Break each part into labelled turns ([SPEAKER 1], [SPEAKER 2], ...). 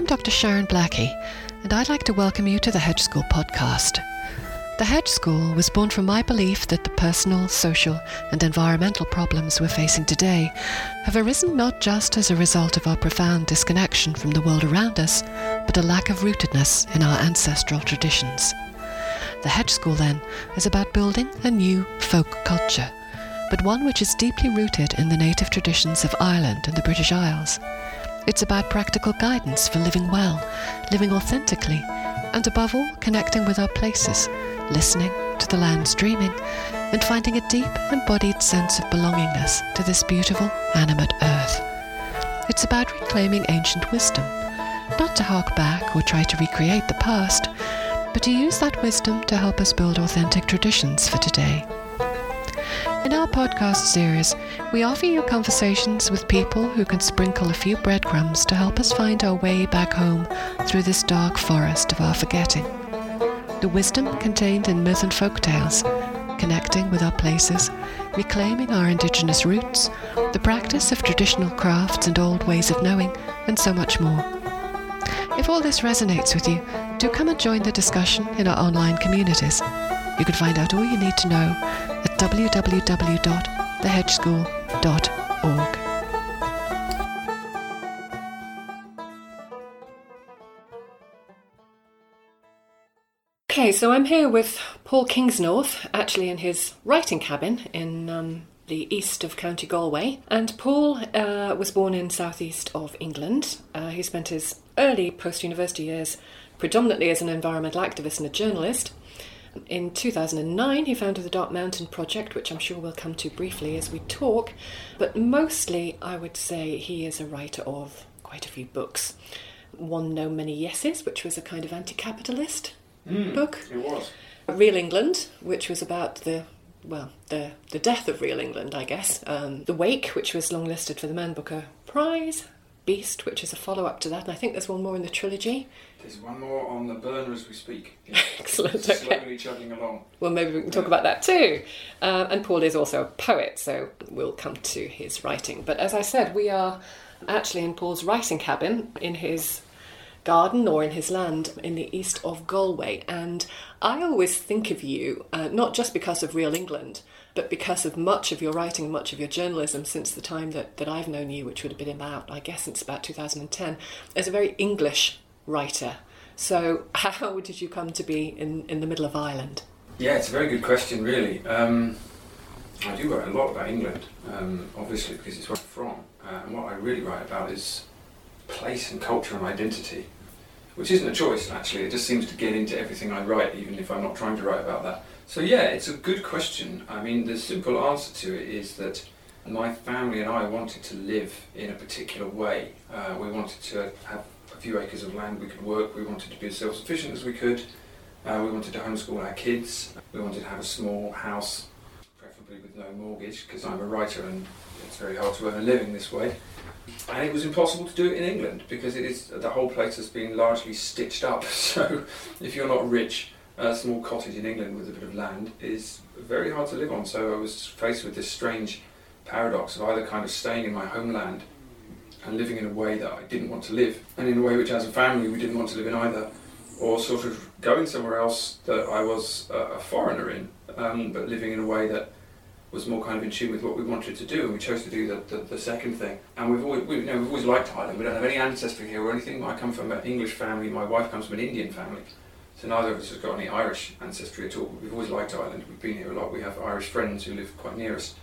[SPEAKER 1] I'm Dr. Sharon Blackie, and I'd like to welcome you to the Hedge School podcast. The Hedge School was born from my belief that the personal, social, and environmental problems we're facing today have arisen not just as a result of our profound disconnection from the world around us, but a lack of rootedness in our ancestral traditions. The Hedge School, then, is about building a new folk culture, but one which is deeply rooted in the native traditions of Ireland and the British Isles. It's about practical guidance for living well, living authentically, and above all, connecting with our places listening to the land's dreaming, and finding a deep, embodied sense of belongingness to this beautiful, animate earth. It's about reclaiming ancient wisdom, not to hark back or try to recreate the past, but to use that wisdom to help us build authentic traditions for today. In our podcast series, we offer you conversations with people who can sprinkle a few breadcrumbs to help us find our way back home through this dark forest of our forgetting the wisdom contained in myth and folk tales, connecting with our places, reclaiming our indigenous roots, the practice of traditional crafts and old ways of knowing, and so much more. If all this resonates with you, do come and join the discussion in our online communities. You can find out all you need to know at Okay, so I'm here with Paul Kingsnorth, actually in his writing cabin in um, the east of County Galway. And Paul uh, was born in southeast of England. Uh, he spent his early post university years predominantly as an environmental activist and a journalist. In 2009, he founded the Dark Mountain Project, which I'm sure we'll come to briefly as we talk. But mostly, I would say he is a writer of quite a few books. One No Many Yeses, which was a kind of anti capitalist
[SPEAKER 2] mm,
[SPEAKER 1] book.
[SPEAKER 2] It was.
[SPEAKER 1] Real England, which was about the well, the the death of real England, I guess. Um, the Wake, which was longlisted for the Man Booker Prize. Beast, which is a follow up to that, and I think there's one more in the trilogy.
[SPEAKER 2] There's one more on the burner as we speak.
[SPEAKER 1] Excellent.
[SPEAKER 2] It's
[SPEAKER 1] Okay.
[SPEAKER 2] Slowly chugging along.
[SPEAKER 1] Well, maybe we can talk about that too. Uh, and Paul is also a poet, so we'll come to his writing. But as I said, we are actually in Paul's writing cabin in his garden or in his land in the east of Galway. And I always think of you, uh, not just because of Real England, but because of much of your writing, much of your journalism since the time that, that I've known you, which would have been about, I guess, since about 2010, as a very English writer. So, how did you come to be in, in the middle of Ireland?
[SPEAKER 2] Yeah, it's a very good question, really. Um, I do write a lot about England, um, obviously, because it's where I'm from. Uh, and what I really write about is place and culture and identity, which isn't a choice, actually. It just seems to get into everything I write, even if I'm not trying to write about that. So, yeah, it's a good question. I mean, the simple answer to it is that my family and I wanted to live in a particular way. Uh, we wanted to have a few acres of land we could work, we wanted to be as self sufficient as we could. Uh, we wanted to homeschool our kids. We wanted to have a small house, preferably with no mortgage, because I'm a writer and it's very hard to earn a living this way. And it was impossible to do it in England because it is the whole place has been largely stitched up. So if you're not rich, a small cottage in England with a bit of land is very hard to live on. So I was faced with this strange paradox of either kind of staying in my homeland and living in a way that I didn't want to live, and in a way which, as a family, we didn't want to live in either, or sort of going somewhere else that I was a, foreigner in, um, but living in a way that was more kind of in tune with what we wanted to do, and we chose to do the, the, the second thing. And we've always, we, you know, we've always liked Ireland. We don't have any ancestry here or anything. I come from an English family. My wife comes from an Indian family. So neither of us has got any Irish ancestry at all. But we've always liked Ireland. We've been here a lot. We have Irish friends who live quite near us,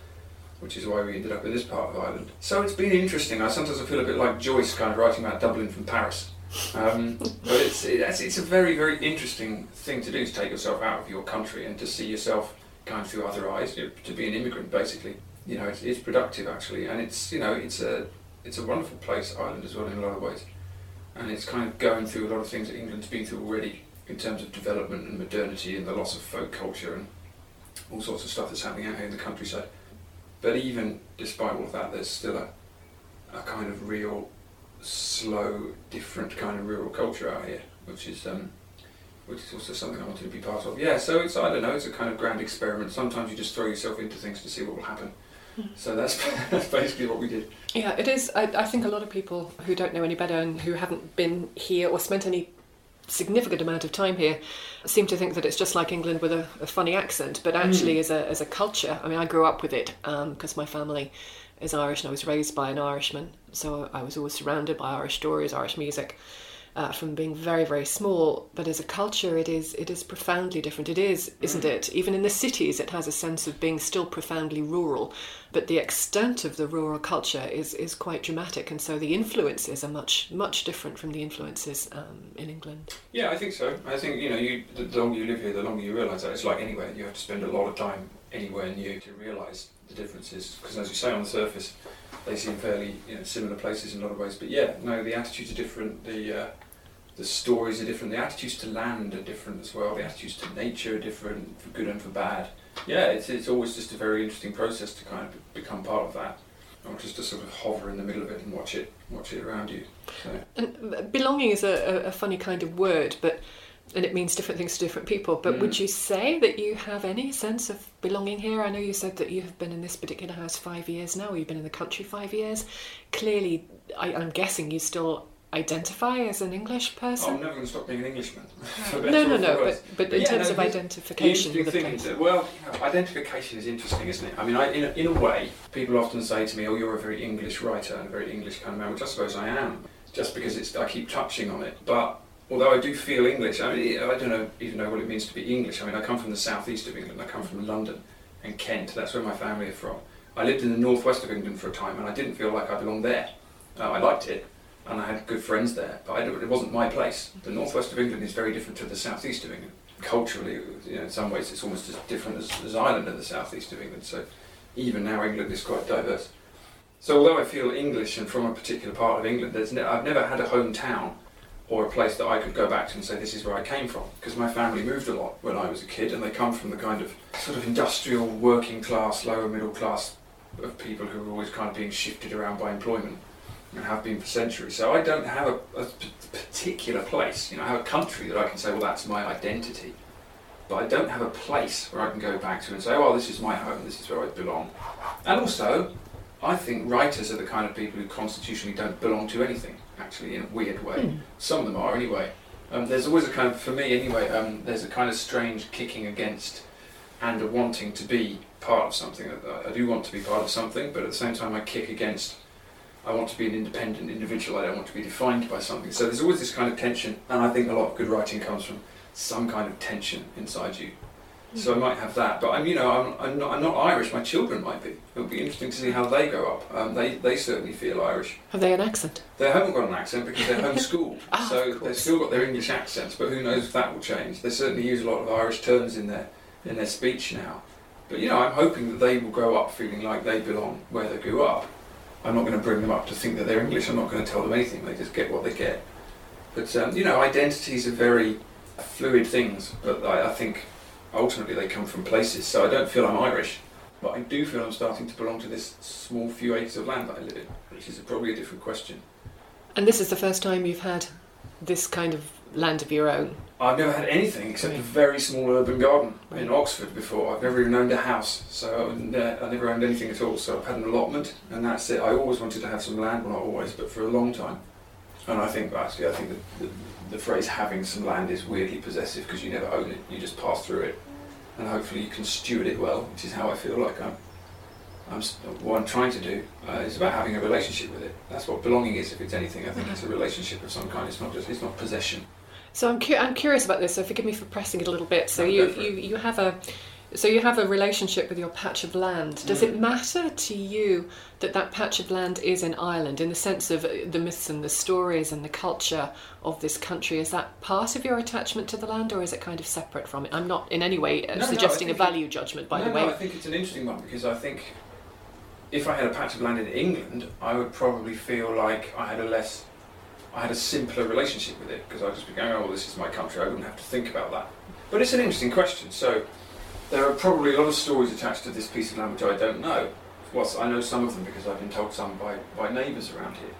[SPEAKER 2] which is why we ended up in this part of Ireland. So it's been interesting. I sometimes I feel a bit like Joyce, kind of writing about Dublin from Paris. Um, but it's, it's it's a very very interesting thing to do to take yourself out of your country and to see yourself kind of through other eyes. You know, to be an immigrant, basically. You know, it's, it's productive actually, and it's you know it's a it's a wonderful place, Ireland as well in a lot of ways, and it's kind of going through a lot of things that England's been through already in terms of development and modernity and the loss of folk culture and all sorts of stuff that's happening out here in the countryside. But even despite all of that, there's still a, a kind of real, slow, different kind of rural culture out here, which is um, which is also something I wanted to be part of. Yeah, so it's I don't know, it's a kind of grand experiment. Sometimes you just throw yourself into things to see what will happen. So that's, that's basically what we did.
[SPEAKER 1] Yeah, it is. I, I think a lot of people who don't know any better and who haven't been here or spent any significant amount of time here seem to think that it's just like England with a, a funny accent. But actually, mm. as a as a culture, I mean, I grew up with it because um, my family is Irish and I was raised by an Irishman, so I was always surrounded by Irish stories, Irish music uh, from being very very small but as a culture it is it is profoundly different. It is isn't it? Even in the cities it has a sense of being still profoundly rural but the extent of the rural culture is is quite dramatic and so the influences are much much different from the influences um, in England.
[SPEAKER 2] Yeah I think so. I think you know you the longer you live here the longer you realise that it's like anywhere. You have to spend a lot of time anywhere new to realise the differences because as you say on the surface they seem fairly you know, similar places in a lot of ways. But yeah no the attitudes are different. The uh, the stories are different, the attitudes to land are different as well, the attitudes to nature are different, for good and for bad. Yeah, it's, it's always just a very interesting process to kind of become part of that, not just to sort of hover in the middle of it and watch it, watch it around you. So.
[SPEAKER 1] And belonging is a, a funny kind of word, but and it means different things to different people. But mm. would you say that you have any sense of belonging here? I know you said that you have been in this particular house five years now. or You've been in the country five years. Clearly, I, I'm guessing you still identify as an English person?
[SPEAKER 2] Oh, I'm never going to stop being an Englishman.
[SPEAKER 1] no, no, no, but, but in yeah, terms no, of identification
[SPEAKER 2] with
[SPEAKER 1] a place.
[SPEAKER 2] well, identification is interesting, isn't it? I mean, I, in, a, in a way, people often say to me, oh, you're a very English writer and a very English kind of man, which I suppose I am, just because it's I keep touching on it. But although I do feel English, I mean, I don't know, even know what it means to be English. I mean, I come from the southeast of England, I come from London and Kent, that's where my family are from. I lived in the northwest of England for a time and I didn't feel like I belonged there. Uh, I liked it, and I had good friends there, but I, it wasn't my place. The northwest of England is very different to the southeast of England. Culturally, you know, in some ways, it's almost as different as, as Ireland and the southeast of England. So even now, England is quite diverse. So although I feel English and from a particular part of England, ne- I've never had a hometown or a place that I could go back to and say this is where I came from. Because my family moved a lot when I was a kid, and they come from the kind of sort of industrial, working class, lower middle class of people who were always kind of being shifted around by employment and have been for centuries. So I don't have a, a particular place. You know, I have a country that I can say, well, that's my identity. But I don't have a place where I can go back to and say, oh, well, this is my home, this is where I belong. And also, I think writers are the kind of people who constitutionally don't belong to anything, actually, in a weird way. Mm. Some of them are, anyway. Um, there's always a kind of, for me anyway, um, there's a kind of strange kicking against and a wanting to be part of something. I, I do want to be part of something, but at the same time, I kick against I want to be an independent individual. I don't want to be defined by something. So there's always this kind of tension, and I think a lot of good writing comes from some kind of tension inside you. So I might have that, but I'm, you know, I'm, I'm, not, I'm not Irish. My children might be. It'll be interesting to see how they grow up. Um, they, they certainly feel Irish.
[SPEAKER 1] Have they an accent?
[SPEAKER 2] They haven't got an accent because they're homeschooled, oh, so they've still got their English accents. But who knows if that will change? They certainly use a lot of Irish terms in their in their speech now. But you know, I'm hoping that they will grow up feeling like they belong where they grew up, I'm not going to bring them up to think that they're English. I'm not going to tell them anything. They just get what they get. But um, you know, identities are very fluid things. But I, I, think ultimately they come from places. So I don't feel I'm Irish, but I do feel I'm starting to belong to this small few acres of land that I live in, which is probably a different question.
[SPEAKER 1] And this is the first time you've had this kind of land of your own.
[SPEAKER 2] I've never had anything except a very small urban garden in Oxford before. I've never even owned a house, so I, I never owned anything at all. So I've had an allotment, and that's it. I always wanted to have some land, well, not always, but for a long time. And I think actually, I think the, the, the phrase "having some land" is weirdly possessive because you never own it; you just pass through it, and hopefully you can steward it well, which is how I feel like I'm. I'm what I'm trying to do uh, is about having a relationship with it. That's what belonging is. If it's anything, I think it's a relationship of some kind. It's not just it's not possession.
[SPEAKER 1] So I'm, cu- I'm curious about this. So forgive me for pressing it a little bit. So you, you, you have a so you have a relationship with your patch of land. Does mm. it matter to you that that patch of land is in Ireland, in the sense of the myths and the stories and the culture of this country? Is that part of your attachment to the land, or is it kind of separate from it? I'm not in any way uh, no, suggesting no, a value it, judgment, by
[SPEAKER 2] no,
[SPEAKER 1] the way.
[SPEAKER 2] No, I think it's an interesting one because I think if I had a patch of land in England, I would probably feel like I had a less I had a simpler relationship with it because I'd just be going, oh, well, this is my country. I wouldn't have to think about that. But it's an interesting question. So there are probably a lot of stories attached to this piece of land which I don't know. Well, I know some of them because I've been told some by, by neighbours around here.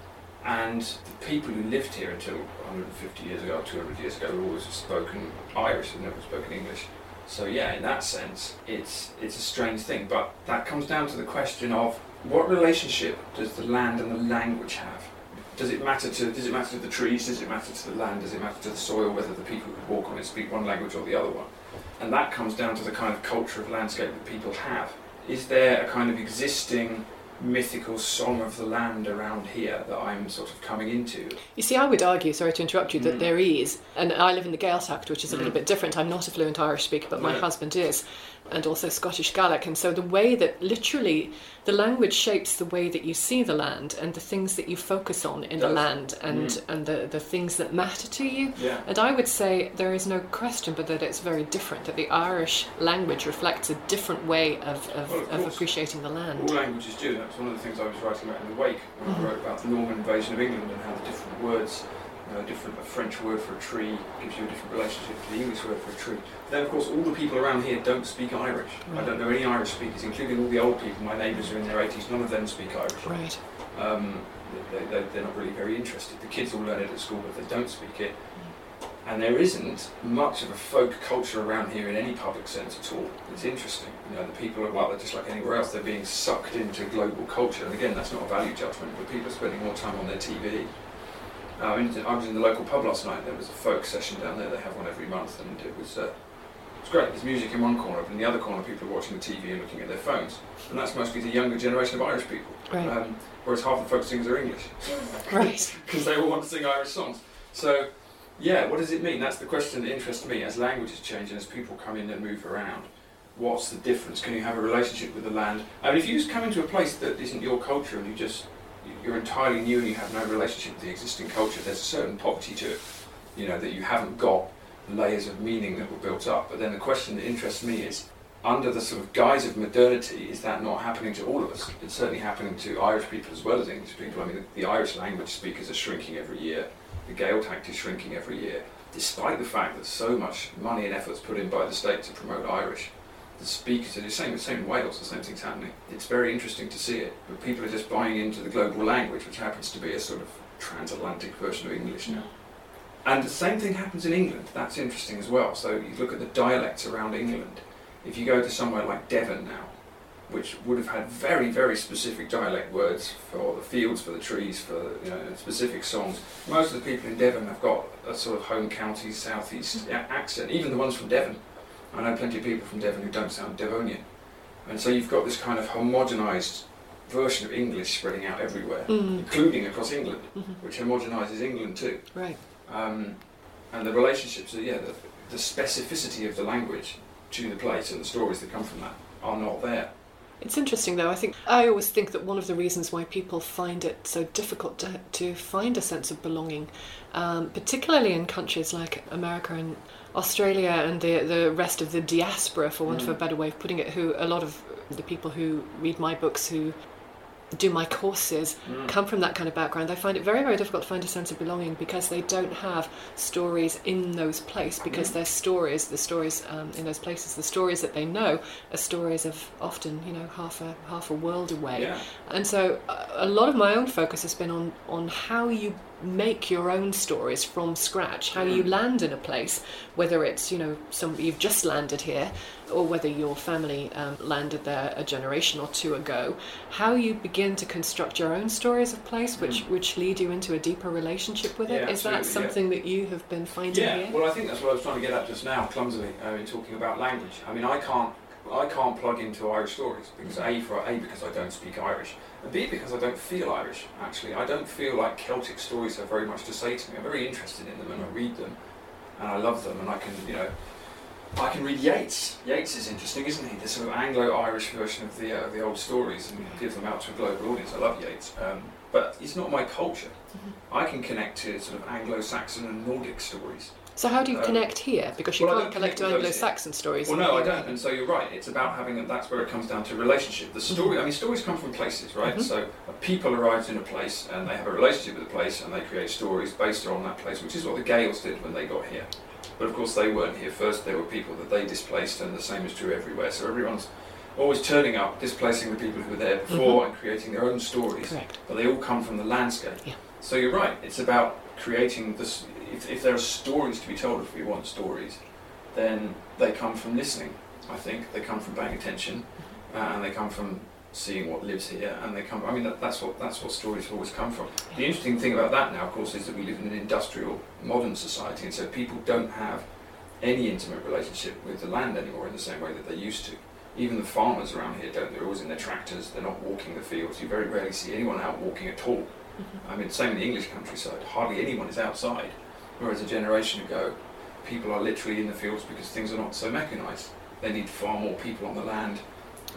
[SPEAKER 2] And the people who lived here until 150 years ago, 200 years ago, always spoken Irish and never spoken English. So yeah, in that sense, it's it's a strange thing. But that comes down to the question of what relationship does the land and the language have? Does it matter to does it matter to the trees? Does it matter to the land? Does it matter to the soil? Whether the people who walk on it speak one language or the other one? And that comes down to the kind of culture of landscape that people have. Is there a kind of existing mythical song of the land around here that I'm sort of coming into.
[SPEAKER 1] You see, I would argue, sorry to interrupt you, that
[SPEAKER 2] Mm.
[SPEAKER 1] there is, and I live in the Gaeltacht, which is a little
[SPEAKER 2] Mm.
[SPEAKER 1] bit different. I'm not a fluent Irish speaker, but my husband is, and also Scottish Gaelic. And so the way that literally the language shapes the way that you see the land and the things that you focus on in the land and,
[SPEAKER 2] Mm.
[SPEAKER 1] and the, the things that matter to you.
[SPEAKER 2] Yeah.
[SPEAKER 1] And I would say there is no question but that it's very different, that the Irish language reflects a different way of, of,
[SPEAKER 2] Well, of
[SPEAKER 1] of appreciating the land.
[SPEAKER 2] All languages do. That's one of the things I was writing about in the Wake when
[SPEAKER 1] Mhm.
[SPEAKER 2] I wrote about the Norman invasion of England and how the different words, you know, a different a French word for a tree gives you a different relationship to the English word for a tree. Then of course all the people around here don't speak Irish. I don't know any Irish speakers, including all the old people. My neighbours are in their 80s. None of them speak Irish.
[SPEAKER 1] Right.
[SPEAKER 2] Um, they, they, they're not really very interested. The kids all learn it at school, but they don't speak it. And there isn't much of a folk culture around here in any public sense at all. It's interesting. You know, the people are, well, they're just like anywhere else. They're being sucked into global culture. And again, that's not a value judgment, but people are spending more time on their TV. I, mean, I was in the local pub last night. There was a folk session down there. They have one every month, and it was uh, it was great. There's music in one corner, but in the other corner, people are watching the TV and looking at their phones. And that's mostly the younger generation of Irish people.
[SPEAKER 1] Right.
[SPEAKER 2] Um, whereas half the folk singers are English
[SPEAKER 1] Right.
[SPEAKER 2] because they all want to sing Irish songs. So, yeah, what does it mean? That's the question that interests me. As languages change and as people come in and move around, what's the difference? Can you have a relationship with the land? I mean, if you just come into a place that isn't your culture and you just you're entirely new and you have no relationship with the existing culture, there's a certain poverty to it. You know that you haven't got layers of meaning that were built up. But then the question that interests me is. Under the sort of guise of modernity, is that not happening to all of us? It's certainly happening to Irish people as well as English people. I mean, the, Irish language speakers are shrinking every year the Gaeltacht is shrinking every year, despite the fact that so much money and effort is put in by the state to promote Irish. The speakers are the same, the same in Wales, the same thing's happening. It's very interesting to see it, but people are just buying into the global language, which happens to be a sort of transatlantic version of English now. And the same thing happens in England. That's interesting as well. So you look at the dialects around England. If you go to somewhere like Devon now, which would have had very, very specific dialect words for the fields, for the trees, for you know, specific songs. Most of the people in Devon have got a sort of home county southeast accent. Even the ones from Devon, I know plenty of people from Devon who don't sound Devonian, and so you've got this kind of homogenised version of English spreading out everywhere,
[SPEAKER 1] Mm.
[SPEAKER 2] including across England,
[SPEAKER 1] Mhm.
[SPEAKER 2] which homogenises England too.
[SPEAKER 1] Right.
[SPEAKER 2] Um, and the relationships, are, yeah, the, the specificity of the language to the place and the stories that come from that are not there.
[SPEAKER 1] It's interesting though. I think I always think that one of the reasons why people find it so difficult to, to find a sense of belonging, um, particularly in countries like America and Australia and the the rest of the diaspora, for want of a
[SPEAKER 2] Mm.
[SPEAKER 1] better way of putting it, who a lot of the people who read my books, who do my courses, come from that kind of background. They find it very, very difficult to find a sense of belonging because they don't have stories in those places. Because
[SPEAKER 2] Mhm.
[SPEAKER 1] their stories, the stories um, in those places, the stories that they know are stories of often, you know, half a half a world away.
[SPEAKER 2] Yeah.
[SPEAKER 1] And so, a lot of my own focus has been on on how you make your own stories from scratch, how you
[SPEAKER 2] Mhm.
[SPEAKER 1] land in a place, whether it's you know some you've just landed here, or whether your family um, landed there a generation or two ago, how you begin to construct your own stories of place, which which lead you into a deeper relationship with it.
[SPEAKER 2] Mm. Yeah,
[SPEAKER 1] Is that
[SPEAKER 2] absolutely, yeah.
[SPEAKER 1] something that you have been finding
[SPEAKER 2] Yeah,
[SPEAKER 1] here?
[SPEAKER 2] well, I think that's what I was trying to get at just now, clumsily, uh, in talking about language. I mean, I can't, I can't plug into Irish stories because a for a because I don't speak Irish, and b because I don't feel Irish. Actually, I don't feel like Celtic stories have very much to say to me. I'm very interested in them and I read them, and I love them, and I can, you know. I can read Yeats. Yeats is interesting, isn't he? The sort of Anglo-Irish version of the uh, of the old stories, and give them out to a global audience. I love Yeats, um, but it's not my culture.
[SPEAKER 1] Mm-hmm.
[SPEAKER 2] I can connect to sort of Anglo-Saxon and Nordic stories.
[SPEAKER 1] So how do you
[SPEAKER 2] Um,
[SPEAKER 1] connect here? Because you
[SPEAKER 2] well,
[SPEAKER 1] can't connect to
[SPEAKER 2] connect with those
[SPEAKER 1] Anglo-Saxon stories.
[SPEAKER 2] Well, no, I don't, and so you're right. It's about having that's where it comes down to relationship. The story, I mean, stories come from places, right?
[SPEAKER 1] Mhm.
[SPEAKER 2] So a people arrives in a place and they have a relationship with the place and they create stories based on that place, which is what the Gaels did when they got here. But of course, they weren't here first. There were people that they displaced, and the same is true everywhere. So everyone's always turning up, displacing the people who were there before, and creating their own stories.
[SPEAKER 1] Correct.
[SPEAKER 2] But they all come from the landscape.
[SPEAKER 1] Yeah.
[SPEAKER 2] So you're right. It's about creating this. If, if there are stories to be told, if we want stories, then they come from listening. I think they come from paying attention, uh, and they come from seeing what lives here, and they come. I mean, that, that's what that's what stories always come from. The interesting thing about that now, of course, is that we live in an industrial, modern society, and so people don't have any intimate relationship with the land anymore in the same way that they used to. Even the farmers around here don't. They're always in their tractors. They're not walking the fields. You very rarely see anyone out walking at all. I mean, same in the English countryside. Hardly anyone is outside. Whereas a generation ago, people are literally in the fields because things are not so mechanised. They need far more people on the land.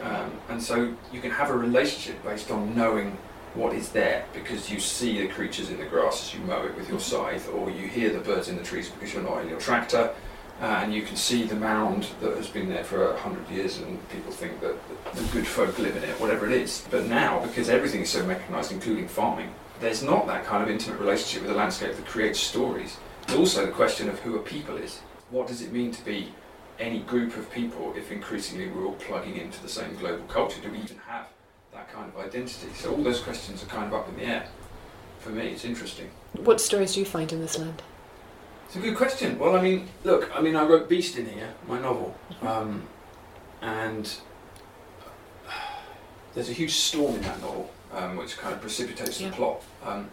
[SPEAKER 2] Um, and so you can have a relationship based on knowing what is there because you see the creatures in the grass as you mow it with your scythe, or you hear the birds in the trees because you're not in your tractor, uh, and you can see the mound that has been there for a hundred years, and people think that the good folk live in it, whatever it is. But now, because everything is so mechanised, including farming, there's not that kind of intimate relationship with the landscape that creates stories. There's also the question of who a people is. What does it mean to be any group of people if increasingly we're all plugging into the same global culture? Do we even have that kind of identity? So all those questions are kind of up in the air. For me, it's interesting.
[SPEAKER 1] What stories do you find in this land?
[SPEAKER 2] It's a good question. Well, I mean, look, I mean, I wrote Beast in here, my novel, um, and there's a huge storm in that novel, um, which kind of precipitates
[SPEAKER 1] Yeah.
[SPEAKER 2] the plot, um,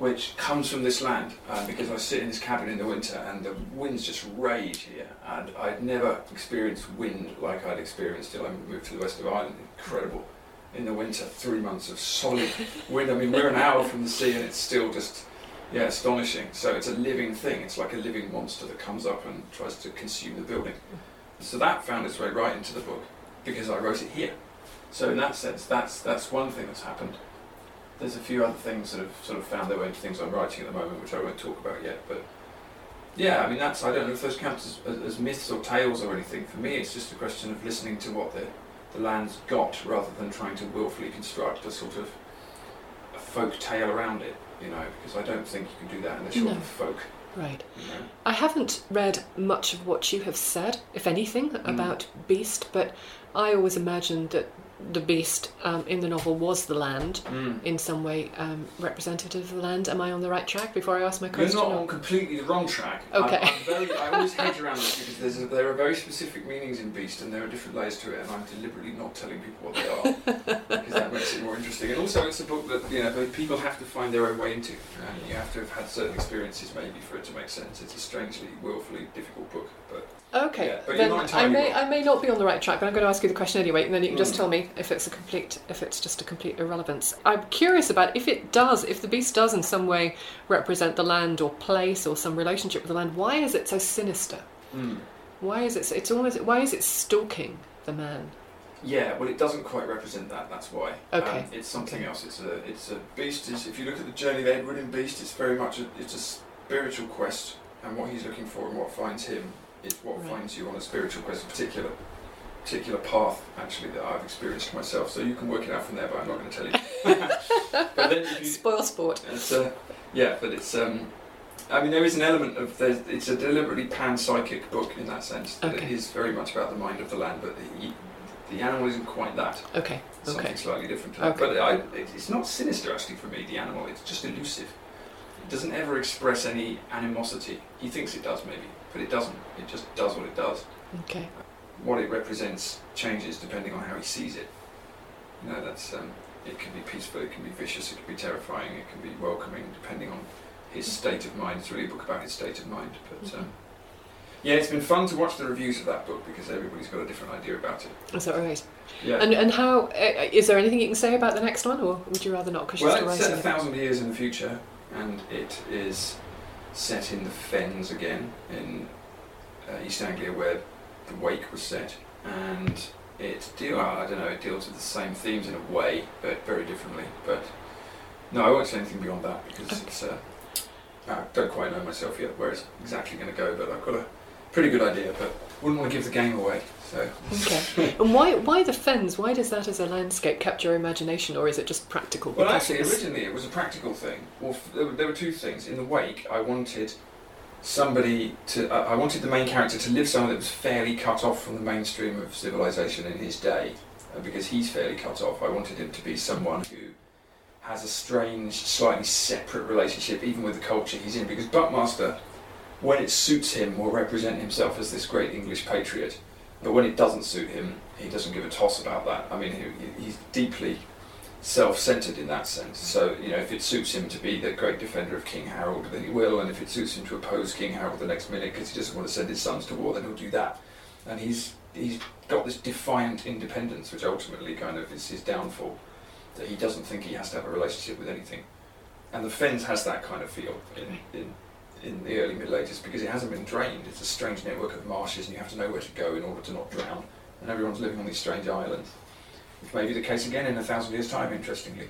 [SPEAKER 2] which comes from this land, uh, because I sit in this cabin in the winter and the winds just rage here, and I'd never experienced wind like I'd experienced till I moved to the west of Ireland. Incredible. In the winter, three months of solid wind. I mean, we're an hour from the sea and it's still just yeah, astonishing. So it's a living thing. It's like a living monster that comes up and tries to consume the building. So that found its way right into the book because I wrote it here. So in that sense, that's that's one thing that's happened. There's a few other things that have sort of found their way into things I'm writing at the moment, which I won't talk about yet. But yeah, I mean that's I don't know if those count as, as, myths or tales or anything. For me, it's just a question of listening to what the the land's got rather than trying to willfully construct a sort of a folk tale around it. You know, because I don't think you can do that unless you're
[SPEAKER 1] No.
[SPEAKER 2] the folk.
[SPEAKER 1] Right. I haven't read much of what you have said, if anything, mm. about Beast, but I always imagined that the Beast um, in the novel was the land, in some way um, representative of the land. Am I on the right track before I ask my question,
[SPEAKER 2] You're
[SPEAKER 1] not
[SPEAKER 2] on completely the wrong track.
[SPEAKER 1] Okay.
[SPEAKER 2] I'm, very, I always hedge around this because there's a, there are very specific meanings in Beast and there are different layers to it, and I'm deliberately not telling people what they are because that makes it more interesting. And also, it's a book that you know people have to find their own way into, and you have to have had certain experiences maybe for it to make sense. It's a strangely, willfully difficult book, but
[SPEAKER 1] Okay,
[SPEAKER 2] Yeah,
[SPEAKER 1] then I may
[SPEAKER 2] wrong.
[SPEAKER 1] I may not be on the right track, but I'm going to ask you the question anyway, and then you can just
[SPEAKER 2] Mm.
[SPEAKER 1] tell me if it's a complete if it's just a complete irrelevance. I'm curious about if it does, if the beast does in some way represent the land or place or some relationship with the land. Why is it so sinister? Why is it? So, it's almost why is it stalking the man?
[SPEAKER 2] Yeah, well, it doesn't quite represent that. That's why.
[SPEAKER 1] Okay.
[SPEAKER 2] Um, it's something
[SPEAKER 1] Okay.
[SPEAKER 2] else. It's a it's a beast. Is if you look at the journey of Edward in Beast, it's very much a, it's a spiritual quest, and what he's looking for and what finds him is what
[SPEAKER 1] Right.
[SPEAKER 2] finds you on a spiritual quest, in particular particular path actually that I've experienced myself. So you can work it out from there, but I'm not going to tell you. but you,
[SPEAKER 1] Spoil sport.
[SPEAKER 2] it's uh, yeah, but it's um, I mean there is an element of there's, it's a deliberately panpsychic book in that sense. That
[SPEAKER 1] Okay.
[SPEAKER 2] It is very much about the mind of the land, but the the animal isn't quite that.
[SPEAKER 1] Okay.
[SPEAKER 2] Something
[SPEAKER 1] Okay.
[SPEAKER 2] slightly different. To that.
[SPEAKER 1] Okay.
[SPEAKER 2] But I, it, it's not sinister actually for me. The animal, it's just elusive. It doesn't ever express any animosity. He thinks it does maybe, but it doesn't. It just does what it does.
[SPEAKER 1] Okay.
[SPEAKER 2] What it represents changes depending on how he sees it. You know, that's um, it can be peaceful, it can be vicious, it can be terrifying, it can be welcoming, depending on his state of mind. It's really a book about his state of mind. But um, yeah, it's been fun to watch the reviews of that book because everybody's got a different idea about it.
[SPEAKER 1] Is that right?
[SPEAKER 2] Yeah.
[SPEAKER 1] And and how uh, is there anything you can say about the next one, or would you rather not? Because
[SPEAKER 2] Well, it's set a thousand years in the future, and it is set in the Fens again in uh, East Anglia, where the Wake was set, and it deal I don't know it deals with the same themes in a way, but very differently. But no, I won't say anything beyond that because
[SPEAKER 1] Okay.
[SPEAKER 2] it's uh, I don't quite know myself yet where it's exactly going to go, but I've got a pretty good idea, but wouldn't want to give the game away. So
[SPEAKER 1] Okay. And why why the fens? Why does that as a landscape capture your imagination, or is it just practical?
[SPEAKER 2] Well,
[SPEAKER 1] because
[SPEAKER 2] actually, originally it was a practical thing. Well, f- there were, there were two things. In the wake, I wanted somebody to. I wanted the main character to live somewhere that was fairly cut off from the mainstream of civilization in his day, uh, because he's fairly cut off. I wanted him to be someone who has a strange, slightly separate relationship, even with the culture he's in. Because Buccmaster when it suits him, will represent himself as this great English patriot. But when it doesn't suit him, he doesn't give a toss about that. I mean, he, he's deeply self-centered in that sense. So, you know, if it suits him to be the great defender of King Harold, then he will, and if it suits him to oppose King Harold the next minute because he doesn't want to send his sons to war, then he'll do that. And he's he's got this defiant independence, which ultimately kind of is his downfall. That he doesn't think he has to have a relationship with anything. And the Fens has that kind of feel in, in in the early Middle Ages because it hasn't been drained. It's a strange network of marshes, and you have to know where to go in order to not drown. And everyone's living on these strange islands. Which may be the case again in a thousand years' time, interestingly.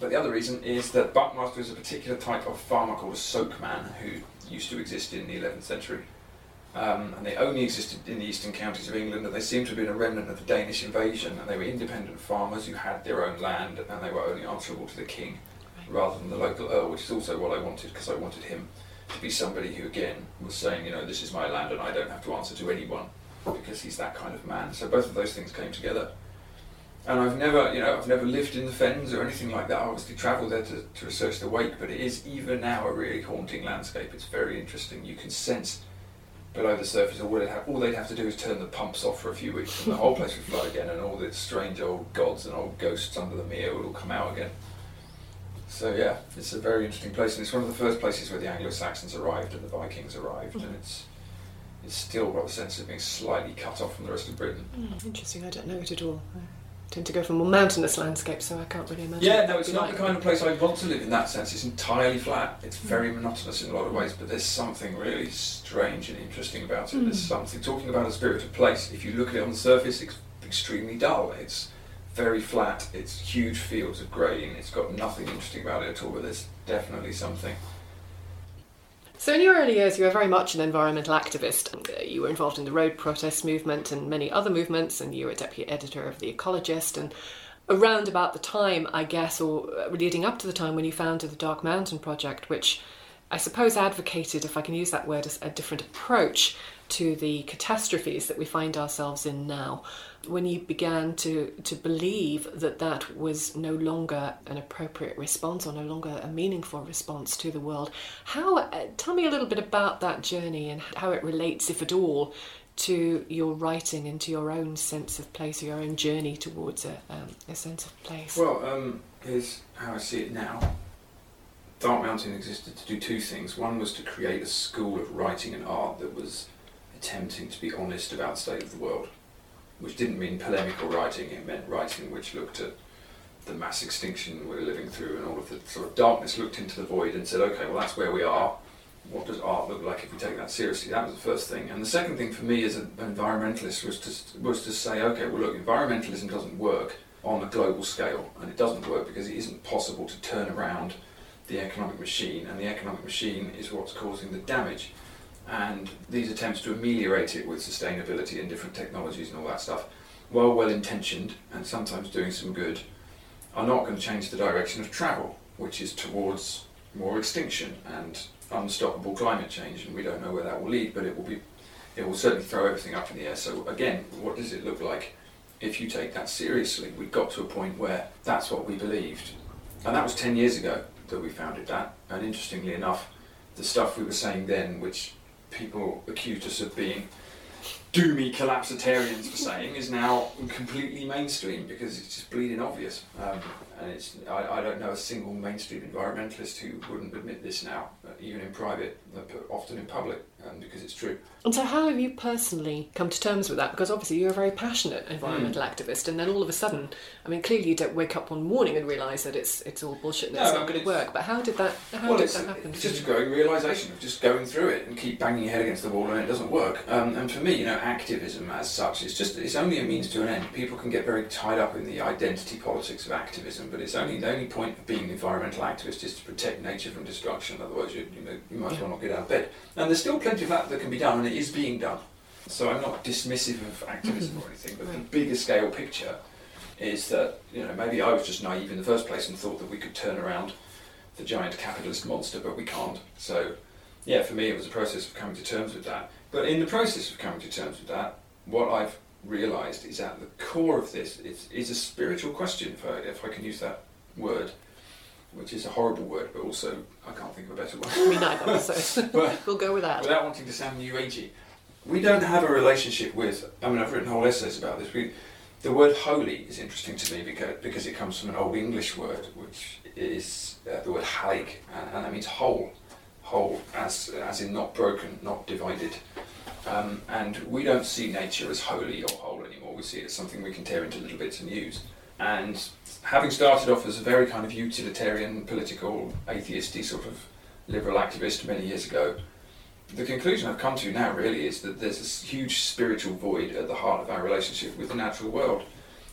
[SPEAKER 2] But the other reason is that Buccmaster is a particular type of farmer called a sokeman who used to exist in the 11th century. Um, and they only existed in the eastern counties of England, and they seem to have been a remnant of the Danish invasion. And they were independent farmers who had their own land, and they were only answerable to the king rather than the local earl, which is also what I wanted because I wanted him to be somebody who, again, was saying, you know, this is my land and I don't have to answer to anyone because he's that kind of man. So both of those things came together. And I've never, you know, I've never lived in the Fens or anything like that. I obviously travelled there to, to research the wake, but it is even now a really haunting landscape. It's very interesting. You can sense below the surface, all they'd, have, all they'd have to do is turn the pumps off for a few weeks, and the whole place would flood again, and all the strange old gods and old ghosts under the mere would all come out again. So yeah, it's a very interesting place, and it's one of the first places where the Anglo-Saxons arrived and the Vikings arrived, and it's it's still got the sense of being slightly cut off from the rest of Britain.
[SPEAKER 1] Mm, interesting. I don't know it at all. Tend to go for more mountainous landscapes, so I can't really imagine.
[SPEAKER 2] Yeah, no, it's not like. the kind of place I want to live in that sense. It's entirely flat. It's mm. very monotonous in a lot of ways, but there's something really strange and interesting about it. Mm. There's something talking about a spirit of place. If you look at it on the surface, it's extremely dull. It's very flat. It's huge fields of grain. It's got nothing interesting about it at all, but there's definitely something.
[SPEAKER 1] So, in your early years, you were very much an environmental activist. Uh, you were involved in the road protest movement and many other movements, and you were deputy editor of The Ecologist. And around about the time, I guess, or uh, leading up to the time when you founded the Dark Mountain Project, which I suppose advocated, if I can use that word, a different approach to the catastrophes that we find ourselves in now when you began to to believe that that was no longer an appropriate response or no longer a meaningful response to the world how uh, tell me a little bit about that journey and how it relates if at all to your writing and to your own sense of place or your own journey towards a, um, a sense of place?
[SPEAKER 2] Well um, here's how i see it now. Dark mountain existed to do two things. One was to create a school of writing and art that was attempting to be honest about the state of the world, which didn't mean polemical writing, it meant writing which looked at the mass extinction we're living through and all of the sort of darkness, looked into the void and said, okay, well, that's where we are. What does art look like if we take that seriously? That was the first thing. And the second thing for me as an environmentalist was to, was to say, okay, well, look, environmentalism doesn't work on a global scale, and it doesn't work because it isn't possible to turn around the economic machine, and the economic machine is what's causing the damage and these attempts to ameliorate it with sustainability and different technologies and all that stuff, while well intentioned and sometimes doing some good, are not going to change the direction of travel, which is towards more extinction and unstoppable climate change. And we don't know where that will lead, but it will be, it will certainly throw everything up in the air. So again, what does it look like if you take that seriously? We got to a point where that's what we believed, and that was ten years ago that we founded that. And interestingly enough, the stuff we were saying then, which people accused us of being doomy collapsitarians for saying is now completely mainstream because it's just bleeding obvious. Um, and it's I, I, don't know a single mainstream environmentalist who wouldn't admit this now, even in private, but often in public, um, because it's true.
[SPEAKER 1] And so, how have you personally come to terms with that? Because obviously, you're a very passionate environmental mm. activist, and then all of a sudden, I mean, clearly, you don't wake up one morning and realise that it's it's all bullshit and no, it's not going to work. But how did that how well, did that happen?
[SPEAKER 2] It's just a growing realisation of just going through it and keep banging your head against the wall, and it doesn't work. Um, and for me, you know, activism as such is just it's only a means to an end. People can get very tied up in the identity politics of activism, but it's only the only point of being an environmental activist is to protect nature from destruction. Otherwise, you, you you might as well not get out of bed. And there's still plenty of that that can be done, and it is being done. So I'm not dismissive of activism or anything, but the bigger scale picture is that you know maybe I was just naive in the first place and thought that we could turn around the giant capitalist monster, but we can't. So yeah, for me it was a process of coming to terms with that. But in the process of coming to terms with that, what I've realised is at the core of this is, is a spiritual question, if I, if I can use that word. Which is a horrible word, but also I can't think of a better one.
[SPEAKER 1] Me neither. So
[SPEAKER 2] But-
[SPEAKER 1] we'll go with that.
[SPEAKER 2] Without wanting to sound new agey, we don't have a relationship with. I mean, I've written whole essays about this. We, the word holy is interesting to me because, because it comes from an old English word, which is uh, the word halig, and, and that means whole, whole as as in not broken, not divided. Um, and we don't see nature as holy or whole anymore. We see it as something we can tear into little bits and use. And having started off as a very kind of utilitarian, political, atheisty sort of liberal activist many years ago, the conclusion I've come to now really is that there's this huge spiritual void at the heart of our relationship with the natural world,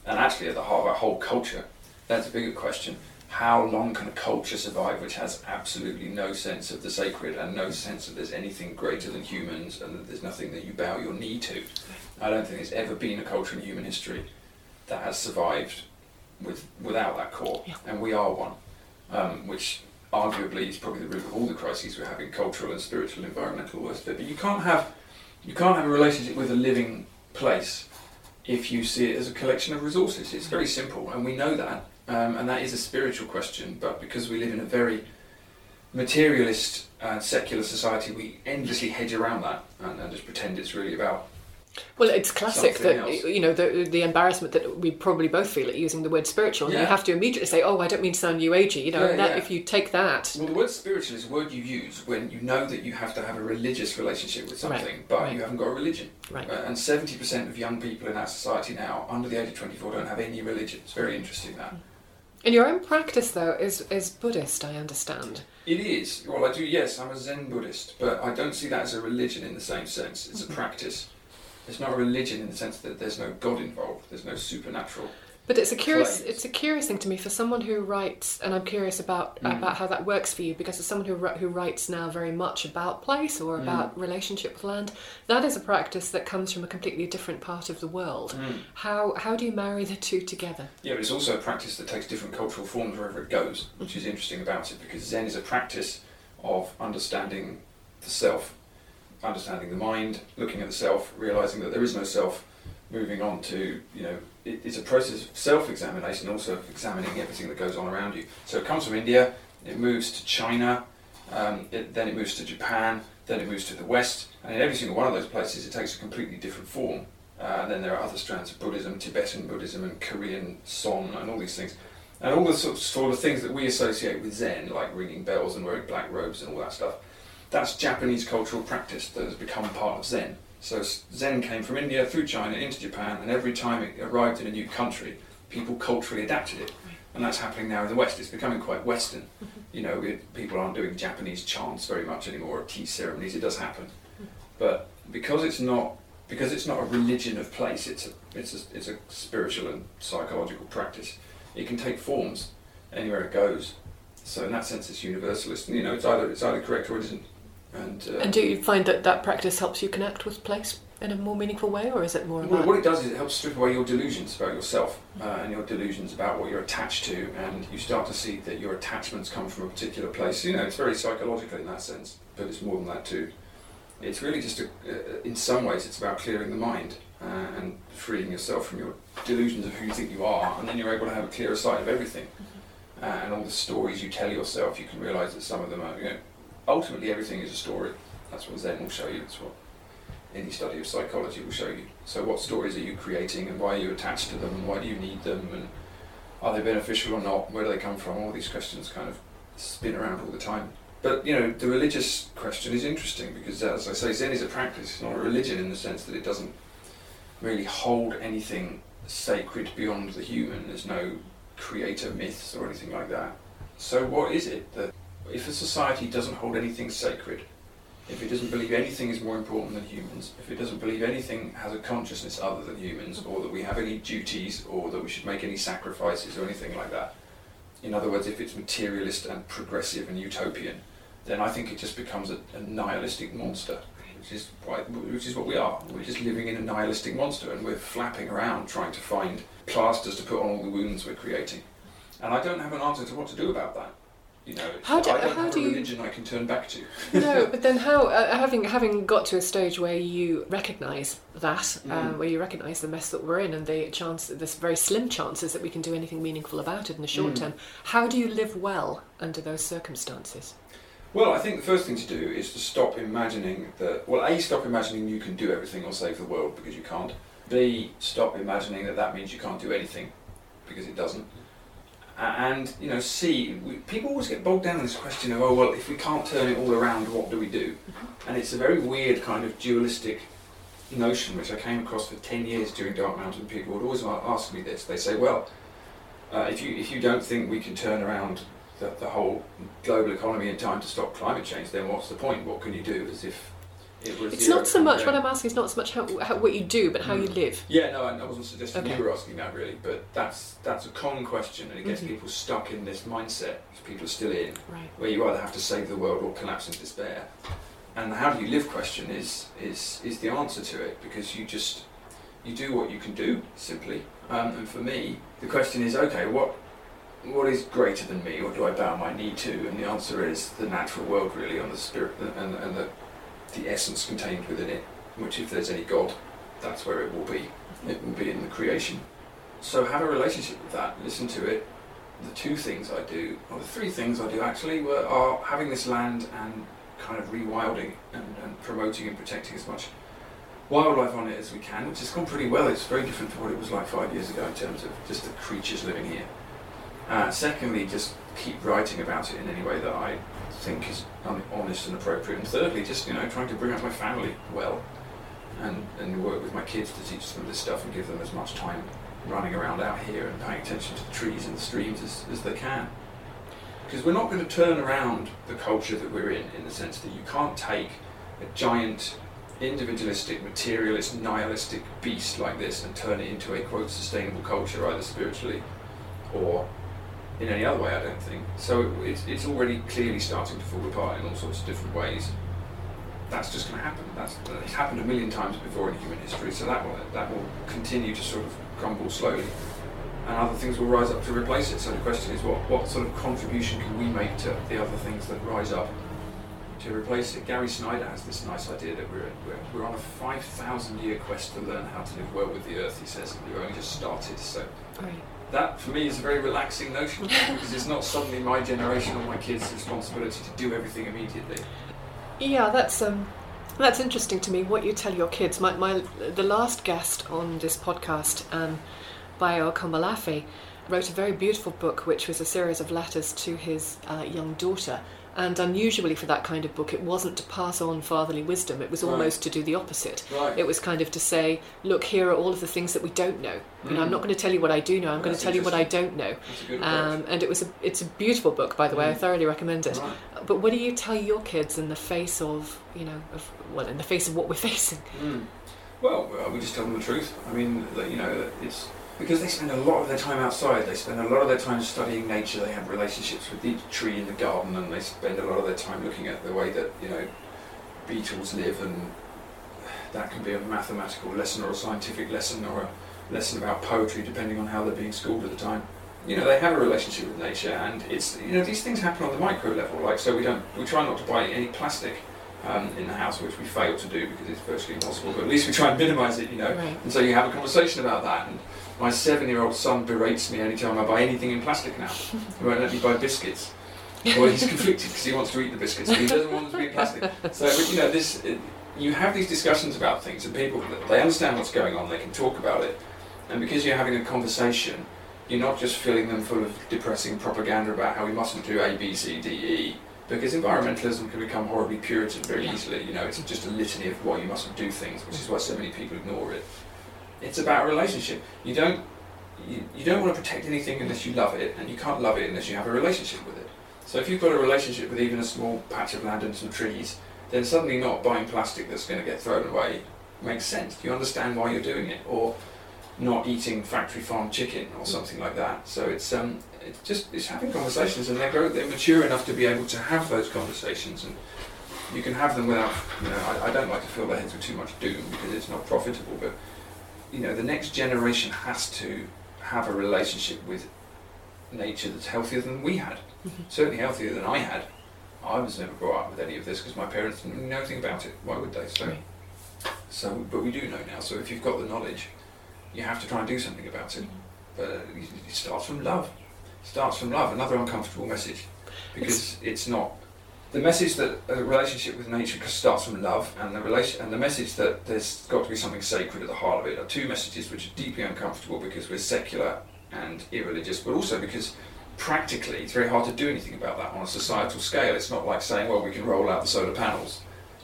[SPEAKER 2] and actually at the heart of our whole culture. That's a bigger question. How long can a culture survive which has absolutely no sense of the sacred and no sense that there's anything greater than humans and that there's nothing that you bow your knee to? I don't think there's ever been a culture in human history that has survived with without that core,
[SPEAKER 1] Yeah.
[SPEAKER 2] and we are one, um, which arguably is probably the root of all the crises we're having, cultural and spiritual, environmental, it. But you can't have you can't have a relationship with a living place if you see it as a collection of resources. It's very simple, and we know that, um, and that is a spiritual question. But because we live in a very materialist and secular society, we endlessly hedge around that and, and just pretend it's really about
[SPEAKER 1] Well, it's classic
[SPEAKER 2] Something
[SPEAKER 1] that
[SPEAKER 2] else.
[SPEAKER 1] you know the the embarrassment that we probably both feel at using the word spiritual, and you have to immediately say, "Oh, I don't mean to sound new agey," you know.
[SPEAKER 2] Yeah,
[SPEAKER 1] that,
[SPEAKER 2] yeah.
[SPEAKER 1] If you take that,
[SPEAKER 2] Well, the word spiritual is a word you use when you know that you have to have a religious relationship with
[SPEAKER 1] Right,
[SPEAKER 2] something, but
[SPEAKER 1] right.
[SPEAKER 2] you haven't got a religion.
[SPEAKER 1] right,
[SPEAKER 2] Uh, and 70% of young people in our society now, under the age of 24, don't have any religion. It's very interesting that.
[SPEAKER 1] and your own practice though is is Buddhist, I understand.
[SPEAKER 2] It is. Well, I do, yes, I'm a Zen Buddhist, but I don't see that as a religion in the same sense. It's
[SPEAKER 1] Mm-hmm.
[SPEAKER 2] a practice. It's not a religion in the sense that there's no God involved, there's no supernatural.
[SPEAKER 1] But it's a curious
[SPEAKER 2] Claims.
[SPEAKER 1] it's a curious thing to me for someone who writes, and I'm curious about
[SPEAKER 2] Mm.
[SPEAKER 1] about how that works for you because as someone who who writes now very much about place or
[SPEAKER 2] Mm.
[SPEAKER 1] about relationship with land, that is a practice that comes from a completely different part of the world. How how do you marry the two together?
[SPEAKER 2] Yeah, but it's also a practice that takes different cultural forms wherever it goes, which is interesting about it because Zen is a practice of understanding the self, understanding the mind, looking at the self, realizing that there is no self, moving on to, you know, it, it's a process of self examination, also of examining everything that goes on around you. So it comes from India, it moves to China, um, it, then it moves to Japan, then it moves to the West, and in every single one of those places it takes a completely different form. Uh, and then there are other strands of Buddhism, Tibetan Buddhism, and Korean Son, and all these things. And all the sort of, sort of things that we associate with Zen, like ringing bells and wearing black robes and all that stuff, that's Japanese cultural practice that has become part of Zen. So Zen came from India through China into Japan, and every time it arrived in a new country, people culturally adapted it. And that's happening now in the West. It's becoming quite Western. Mm-hmm. You know, it, people aren't doing Japanese chants very much anymore, or tea ceremonies. It does happen, mm-hmm. but because it's not because it's not a religion of place, it's a it's a, it's a spiritual and psychological practice. It can take forms anywhere it goes. So in that sense, it's universalist. And, you know, it's either it's either correct or it isn't. And, uh,
[SPEAKER 1] And do you find that that practice helps you connect with place in a more meaningful way, or is it more
[SPEAKER 2] Well, what it does is it helps strip away your delusions about yourself uh, and your delusions about what you're attached to, and you start to see that your attachments come from a particular place. You know, it's very psychological in that sense, but it's more than that too. It's really just, a, uh, in some ways, it's about clearing the mind uh, and freeing yourself from your delusions of who you think you are, and then you're able to have a clearer sight of everything. Uh, and all the stories you tell yourself, you can realise that some of them are, you know, ultimately everything is a story. That's what Zen will show you. That's what any study of psychology will show you. So, what stories are you creating, and why are you attached to them, and why do you need them, and are they beneficial or not? Where do they come from? All these questions kind of spin around all the time. But you know, the religious question is interesting because, as I say, Zen is a practice, not a religion in the sense that it doesn't really hold anything sacred beyond the human. There's no creator myths or anything like that. So, what is it that, if a society doesn't hold anything sacred, if it doesn't believe anything is more important than humans, if it doesn't believe anything has a consciousness other than humans, or that we have any duties, or that we should make any sacrifices, or anything like that, in other words, if it's materialist and progressive and utopian, then I think it just becomes a, a nihilistic monster, which is which is what we are. We're just living in a nihilistic monster, and we're flapping around trying to find plasters to put on all the wounds we're creating. And I don't have an answer to what to do about that. You know,
[SPEAKER 1] How do-
[SPEAKER 2] I don't
[SPEAKER 1] how
[SPEAKER 2] have
[SPEAKER 1] do
[SPEAKER 2] a
[SPEAKER 1] you-
[SPEAKER 2] religion I can turn back to.
[SPEAKER 1] no, but then how, uh, having having got to a stage where you recognise that, uh,
[SPEAKER 2] Mm.
[SPEAKER 1] where you recognise the mess that we're in and the chance, this very slim chances that we can do anything meaningful about it in the short
[SPEAKER 2] Mm.
[SPEAKER 1] term, how do you live well under those circumstances?
[SPEAKER 2] Well, I think the first thing to do is to stop imagining that. Well, a stop imagining you can do everything or save the world because you can't. B stop imagining that that means you can't do anything because it doesn't. And you know, see we, people always get bogged down in this question of oh well, if we can't turn it all around, what do we do? And it's a very weird kind of dualistic notion which I came across for ten years during Dark Mountain. People would always ask me this. They say, well, uh, if you if you don't think we can turn around the, the whole global economy in time to stop climate change, then what's the point? What can you do? As if it.
[SPEAKER 1] It's not so much what I'm asking is not so much how, how what you do, but how you
[SPEAKER 2] Mm.
[SPEAKER 1] live.
[SPEAKER 2] Yeah, no, I I wasn't suggesting
[SPEAKER 1] Okay.
[SPEAKER 2] you were asking that really, but that's that's a common question, and it gets
[SPEAKER 1] Mhm.
[SPEAKER 2] people stuck in this mindset, which people are still in,
[SPEAKER 1] Right.
[SPEAKER 2] where you either have to save the world or collapse in despair. And the how do you live question is is is the answer to it because you just you do what you can do simply. Um, and for me, the question is okay, what what is greater than me, or do I bow my knee to? And the answer is the natural world, really, on the spirit and, and the the essence contained within it. Which, if there's any God, that's where it will be. It will be in the creation. So have a relationship with that. Listen to it. The two things I do, or the three things I do actually, were, are having this land and kind of rewilding and, and promoting and protecting as much wildlife on it as we can, which has gone pretty well. It's very different to what it was like five years ago in terms of just the creatures living here. Uh, secondly, just keep writing about it in any way that I think is honest and appropriate. And thirdly, just you know trying to bring up my family well, and and work with my kids to teach them this stuff and give them as much time running around out here and paying attention to the trees and the streams as, as they can. Because we're not going to turn around the culture that we're in, in the sense that you can't take a giant individualistic, materialist, nihilistic beast like this and turn it into a quote sustainable culture, either spiritually or in any other way. I don't think so. It's it's already clearly starting to fall apart in all sorts of different ways. That's just going to happen. That's it's happened a million times before in human history. So that will that will continue to sort of crumble slowly, and other things will rise up to replace it. So the question is, what what sort of contribution can we make to the other things that rise up? to replace it. Gary Snyder has this nice idea that we're, we're, we're on a 5,000 year quest to learn how to live well with the earth, he says, and we've only just started. So
[SPEAKER 1] Right.
[SPEAKER 2] That, for me, is a very relaxing notion because it's not suddenly my generation or my kids' responsibility to do everything immediately.
[SPEAKER 1] Yeah, that's um, that's interesting to me. What you tell your kids. My, my the last guest on this podcast, um, Bayo Akomolafe, wrote a very beautiful book, which was a series of letters to his uh, young daughter. And unusually for that kind of book, it wasn't to pass on fatherly wisdom. It was
[SPEAKER 2] Right.
[SPEAKER 1] almost to do the opposite.
[SPEAKER 2] Right.
[SPEAKER 1] It was kind of to say, look, here are all of the things that we don't know. You know, I'm
[SPEAKER 2] Mm.
[SPEAKER 1] not going to tell you what I do know. I'm going to tell you what I don't know.
[SPEAKER 2] That's a good
[SPEAKER 1] Um, and it was a, it's a beautiful book, by the way. I
[SPEAKER 2] Mm.
[SPEAKER 1] thoroughly recommend it.
[SPEAKER 2] Right.
[SPEAKER 1] But what do you tell your kids in the face of, you know, of, well, in the face of what we're facing?
[SPEAKER 2] Mm. Well, well, we just tell them the truth. I mean, you know, it's because they spend a lot of their time outside. They spend a lot of their time studying nature. They have relationships with each tree in the garden, and they spend a lot of their time looking at the way that you know beetles live, and that can be a mathematical lesson or a scientific lesson or a lesson about poetry, depending on how they're being schooled at the time. You know, they have a relationship with nature, and it's you know these things happen on the micro level. Like, so we don't we try not to buy any plastic um, in the house, which we fail to do because it's virtually impossible. But at least we try and minimise it. You know,
[SPEAKER 1] Right.
[SPEAKER 2] and so you have a conversation about that. And my seven-year-old son berates me anytime I buy anything in plastic now. he won't let me buy biscuits. Well, he's conflicted because he wants to eat the biscuits, but he doesn't want them to be in plastic. So, but, you know, this you have these discussions about things, and people they understand what's going on. They can talk about it, and because you're having a conversation, you're not just filling them full of depressing propaganda about how we mustn't do A, B, C, D, E. Because environmentalism can become horribly Puritan very easily. You know, it's just a litany of why you mustn't do things, which is why so many people ignore it. It's about a relationship. You don't you, you don't want to protect anything unless you love it, and you can't love it unless you have a relationship with it. So if you've got a relationship with even a small patch of land and some trees, then suddenly not buying plastic that's going to get thrown away makes sense. You understand why you're doing it, or not eating factory farm chicken or something like that. So it's um, it's just it's having conversations, and they're grow, they're mature enough to be able to have those conversations, and you can have them without. You know, I, I don't like to fill their heads with too much doom because it's not profitable, but you know, the next generation has to have a relationship with nature that's healthier than we had.
[SPEAKER 1] Mhm.
[SPEAKER 2] Certainly healthier than I had. I was never brought up with any of this because my parents didn't know anything about it. Why would they? So,
[SPEAKER 1] Right.
[SPEAKER 2] so, but we do know now. So if you've got the knowledge, you have to try and do something about it. But uh, it it starts from love. It starts from love. Another uncomfortable message, because it's not the message that a relationship with nature starts from love, and the relation and the message that there's got to be something sacred at the heart of it are two messages which are deeply uncomfortable because we're secular and irreligious, but also because practically it's very hard to do anything about that on a societal scale. It's not like saying, well, we can roll out the solar panels.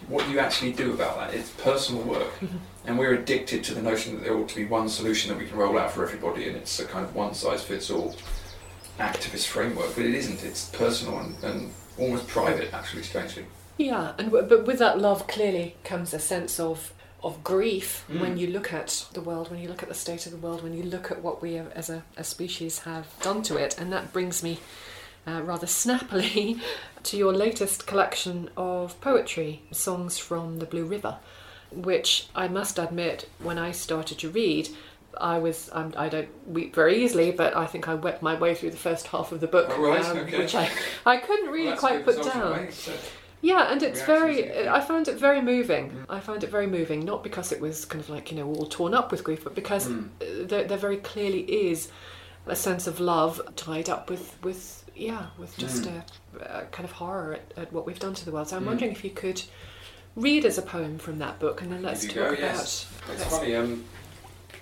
[SPEAKER 2] What do you actually do about that? It's personal work. And we're addicted to the notion that there ought to be one solution that we can roll out for everybody, and it's a kind of one size fits all activist framework. But it isn't. It's personal and, and almost private, actually, strangely.
[SPEAKER 1] Yeah, and w- but with that love clearly comes a sense of of grief
[SPEAKER 2] Mm.
[SPEAKER 1] when you look at the world, when you look at the state of the world, when you look at what we as a, a species have done to it, and that brings me uh, rather snappily to your latest collection of poetry, songs from the Blue River, which I must admit, when I started to read. I was um, I don't weep very easily, but I think I wept my way through the first half of the book,
[SPEAKER 2] Oh, right,
[SPEAKER 1] um,
[SPEAKER 2] okay.
[SPEAKER 1] which I I couldn't really
[SPEAKER 2] Well,
[SPEAKER 1] quite put down.
[SPEAKER 2] So-
[SPEAKER 1] Yeah, and it's very.
[SPEAKER 2] you get.
[SPEAKER 1] I found it very moving.
[SPEAKER 2] Mm.
[SPEAKER 1] I found it very moving, not because it was kind of like you know all torn up with grief, but because
[SPEAKER 2] Mm.
[SPEAKER 1] there, there very clearly is a sense of love tied up with with yeah with just
[SPEAKER 2] Mm.
[SPEAKER 1] a, a kind of horror at, at what we've done to the world. So I'm
[SPEAKER 2] Mm.
[SPEAKER 1] wondering if you could read us a poem from that book, and then let's talk
[SPEAKER 2] go,
[SPEAKER 1] about.
[SPEAKER 2] yes. It's funny. Um,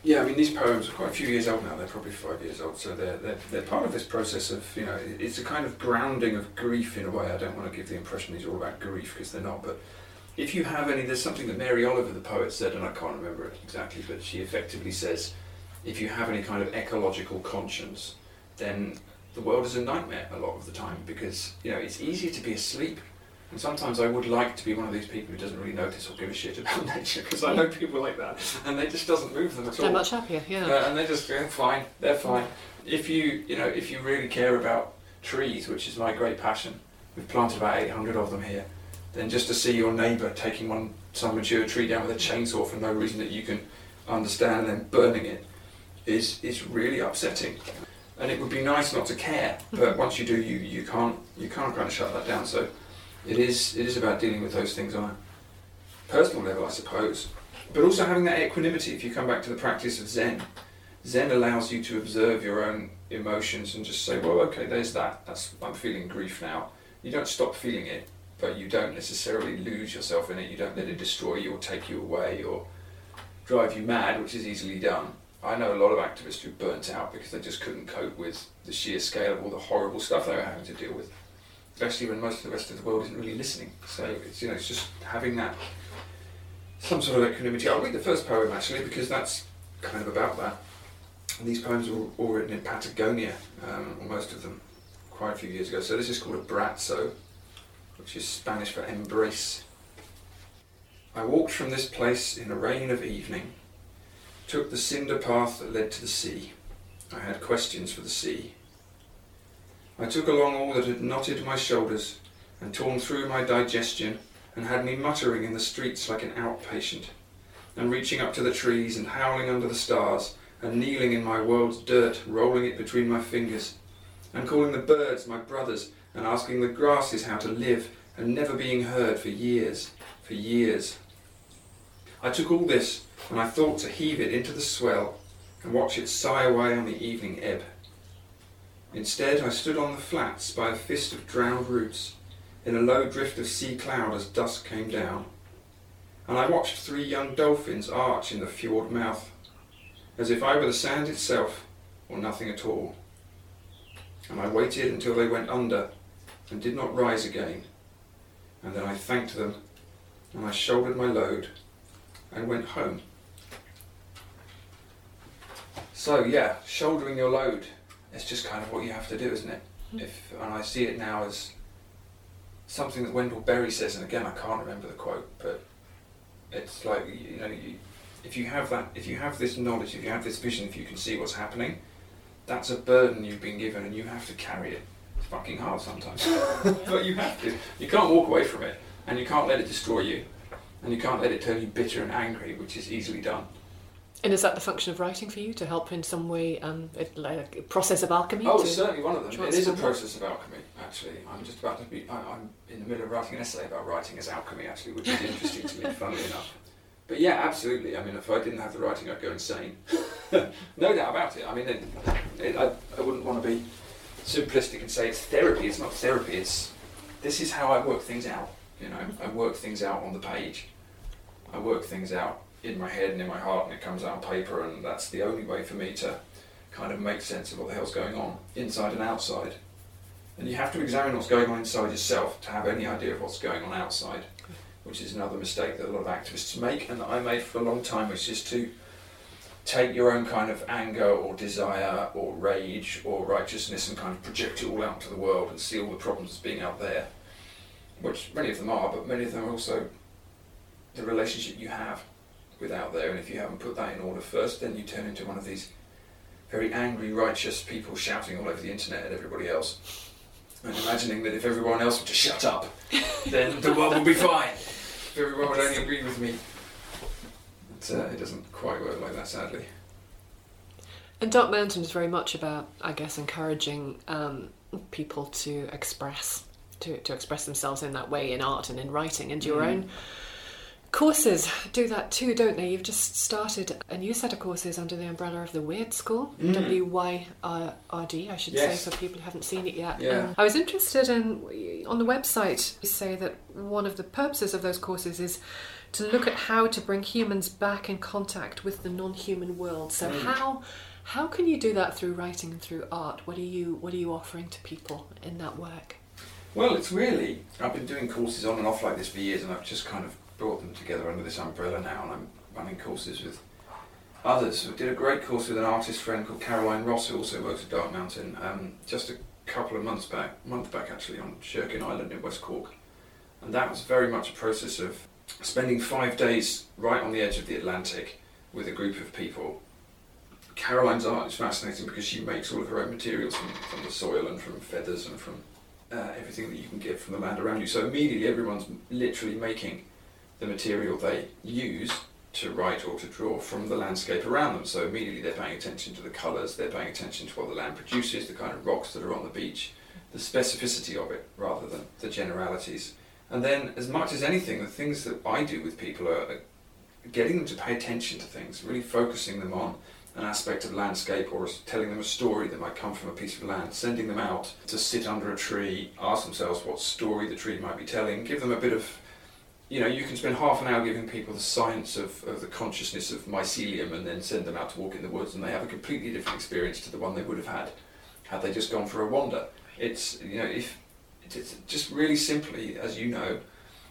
[SPEAKER 2] yeah, I mean these poems are quite a few years old now. They're probably five years old, so they're, they're they're part of this process of you know it's a kind of grounding of grief in a way. I don't want to give the impression these are all about grief because they're not. But if you have any, there's something that Mary Oliver, the poet, said, and I can't remember it exactly, but she effectively says, if you have any kind of ecological conscience, then the world is a nightmare a lot of the time because you know it's easier to be asleep and sometimes I would like to be one of these people who doesn't really notice or give a shit about nature because I know people like that and they just doesn't move them at all.
[SPEAKER 1] They're much happier, yeah.
[SPEAKER 2] Uh, and they just go fine, they're fine. If you you know if you really care about trees, which is my great passion, we've planted about 800 of them here. Then just to see your neighbour taking one some mature tree down with a chainsaw for no reason that you can understand and then burning it is is really upsetting. And it would be nice not to care, but once you do, you, you can't you can't kind of shut that down. So it is it is about dealing with those things on a personal level, I suppose, but also having that equanimity. If you come back to the practice of Zen, Zen allows you to observe your own emotions and just say, well, okay, there's that. That's I'm feeling grief now. You don't stop feeling it, but you don't necessarily lose yourself in it. You don't let it destroy you or take you away or drive you mad, which is easily done. I know a lot of activists who burnt out because they just couldn't cope with the sheer scale of all the horrible stuff they were having to deal with. Especially when most of the rest of the world isn't really listening. So it's you know it's just having that some sort of equanimity. I'll read the first poem actually because that's kind of about that. And these poems were all written in Patagonia, um, most of them, quite a few years ago. So this is called Abrazo, which is Spanish for embrace. I walked from this place in a rain of evening, took the cinder path that led to the sea. I had questions for the sea. I took along all that had knotted my shoulders and torn through my digestion and had me muttering in the streets like an outpatient, and reaching up to the trees and howling under the stars, and kneeling in my world's dirt, rolling it between my fingers, and calling the birds my brothers, and asking the grasses how to live, and never being heard for years, for years. I took all this, and I thought to heave it into the swell, and watch it sigh away on the evening ebb. Instead, I stood on the flats by a fist of drowned roots, in a low drift of sea cloud as dusk came down, and I watched three young dolphins arch in the fjord mouth, as if I were the sand itself, or nothing at all. And I waited until they went under, and did not rise again, and then I thanked them, and I shouldered my load, and went home. So yeah, shouldering your load, it's just kind of what you have to do, isn't it? Hmm. If and I see it now as something that Wendell Berry says, and again I can't remember the quote, but it's like you know, you, if you have that, if you have this knowledge, if you have this vision, if you can see what's happening, that's a burden you've been given, and you have to carry it. It's fucking hard sometimes, but you have to. You can't walk away from it, and you can't let it destroy you, and you can't let it turn you bitter and angry, which is easily done.
[SPEAKER 1] And is that the function of writing for you to help in some way, um, it, like a process of alchemy?
[SPEAKER 2] Oh, certainly one of them. It is a process of alchemy, actually. I'm just about to be. I, I'm in the middle of writing an essay about writing as alchemy, actually, which is interesting to me, funnily enough. But yeah, absolutely. I mean, if I didn't have the writing, I'd go insane. no doubt about it. I mean, it, it, I, I wouldn't want to be simplistic and say it's therapy. It's not therapy. It's this is how I work things out. You know, I work things out on the page. I work things out in my head and in my heart, and it comes out on paper, and that's the only way for me to kind of make sense of what the hell's going on inside and outside. And you have to examine what's going on inside yourself to have any idea of what's going on outside, which is another mistake that a lot of activists make and that I made for a long time, which is to take your own kind of anger or desire or rage or righteousness and kind of project it all out to the world and see all the problems as being out there, which many of them are, but many of them are also the relationship you have with out there. And if you haven't put that in order first, then you turn into one of these very angry, righteous people shouting all over the internet at everybody else. And imagining that if everyone else would just shut up, then the world would be fine. If everyone would only agree with me. But, uh, it doesn't quite work like that, sadly.
[SPEAKER 1] And Dark Mountain is very much about, I guess, encouraging um, people to express, to, to express themselves in that way in art and in writing. And your
[SPEAKER 2] Mm.
[SPEAKER 1] own courses do that too, don't they? You've just started a new set of courses under the umbrella of the Wyrd School,
[SPEAKER 2] Mm.
[SPEAKER 1] W Y R R D, I should
[SPEAKER 2] Yes.
[SPEAKER 1] say, for people who haven't seen it yet.
[SPEAKER 2] Yeah.
[SPEAKER 1] Um, I was interested in, on the website, you say that one of the purposes of those courses is to look at how to bring humans back in contact with the non-human world. So
[SPEAKER 2] Mm.
[SPEAKER 1] how how can you do that through writing and through art? What are you what are you offering to people in that work?
[SPEAKER 2] Well, it's really, I've been doing courses on and off like this for years, and I've just kind of brought them together under this umbrella now, and I'm running courses with others. I did a great course with an artist friend called Caroline Ross, who also works at Dark Mountain, um, just a couple of months back, month back actually, on Sherkin Island in West Cork. And that was very much a process of spending five days right on the edge of the Atlantic with a group of people. Caroline's art is fascinating because she makes all of her own materials from, from the soil and from feathers and from uh, everything that you can get from the land around you. So immediately everyone's literally making the material they use to write or to draw from the landscape around them. So immediately they're paying attention to the colours, they're paying attention to what the land produces, the kind of rocks that are on the beach, the specificity of it rather than the generalities. And then, as much as anything, the things that I do with people are getting them to pay attention to things, really focusing them on an aspect of landscape or telling them a story that might come from a piece of land, sending them out to sit under a tree, ask themselves what story the tree might be telling, give them a bit of, you know, you can spend half an hour giving people the science of, of the consciousness of mycelium and then send them out to walk in the woods and they have a completely different experience to the one they would have had had they just gone for a wander. It's, you know, if, it's just really simply, as you know,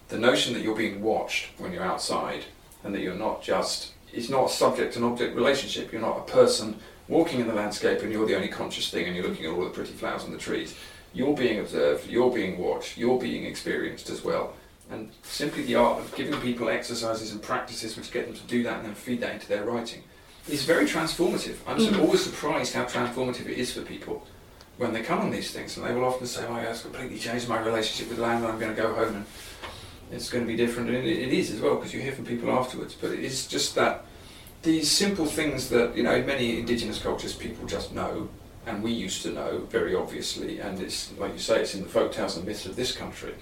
[SPEAKER 2] the notion that you're being watched when you're outside and that you're not just it's not a subject and object relationship. You're not a person walking in the landscape and you're the only conscious thing and you're looking at all the pretty flowers on the trees. You're being observed you're being watched you're being experienced as well and simply the art of giving people exercises and practices which get them to do that and then feed that into their writing is very transformative i'm
[SPEAKER 1] Mhm.
[SPEAKER 2] always surprised how transformative it is for people when they come on these things and they will often say oh yeah, it's completely changed my relationship with land and i'm going to go home and it's going to be different, and it, it is as well because you hear from people afterwards. But it is just that these simple things that you know in many indigenous cultures people just know, and we used to know very obviously, and it's like you say, it's in the folk tales and myths of this country.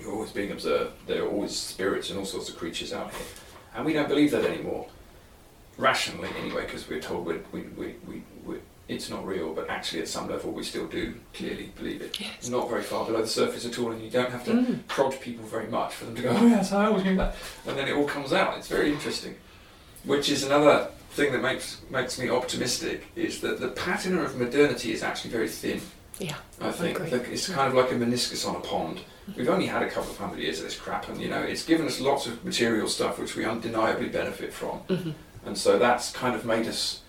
[SPEAKER 2] You're always being observed. There are always spirits and all sorts of creatures out here, and we don't believe that anymore. Rationally, anyway, because we're told we we, we, we, we it's not real, but actually at some level we still do clearly believe it.
[SPEAKER 1] Yes.
[SPEAKER 2] Not very far below the surface at all, and you don't have to
[SPEAKER 1] Mm.
[SPEAKER 2] prod people very much for them to go, oh yes, I always knew that, and then it all comes out. It's very interesting. Which is another thing that makes makes me optimistic is that the patina of modernity is actually very thin.
[SPEAKER 1] Yeah.
[SPEAKER 2] I think. Like, it's kind of like a meniscus on a pond. We've only had a couple of hundred years of this crap, and you know it's given us lots of material stuff which we undeniably benefit from,
[SPEAKER 1] Mhm.
[SPEAKER 2] and so that's kind of made us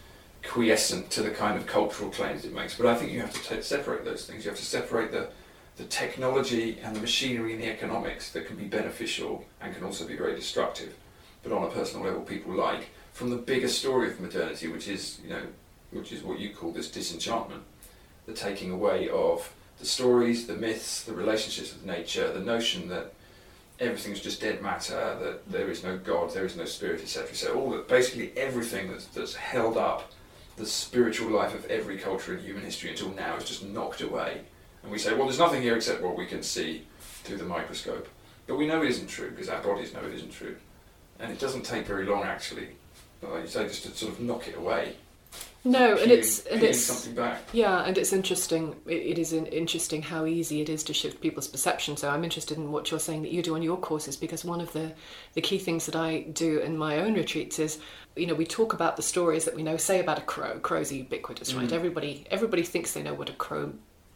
[SPEAKER 2] quiescent to the kind of cultural claims it makes. But I think you have to t- separate those things. You have to separate the the technology and the machinery and the economics that can be beneficial and can also be very destructive, but on a personal level people like, from the bigger story of modernity, which is you know, which is what you call this disenchantment, the taking away of the stories, the myths, the relationships with nature, the notion that everything's just dead matter, that there is no God, there is no spirit, etc. So all that, basically everything that's, that's held up the spiritual life of every culture in human history until now is just knocked away. And we say, well, there's nothing here except what we can see through the microscope. But we know it isn't true because our bodies know it isn't true. And it doesn't take very long, actually, like you say, just to sort of knock it away.
[SPEAKER 1] No, and it's and it's
[SPEAKER 2] something back.
[SPEAKER 1] yeah, and it's interesting. It, it is interesting how easy it is to shift people's perception. So I'm interested in what you're saying that you do on your courses because one of the the key things that I do in my own retreats is, you know, we talk about the stories that we know. Say about a crow. Crows are ubiquitous, right?
[SPEAKER 2] Mm.
[SPEAKER 1] Everybody everybody thinks they know what a crow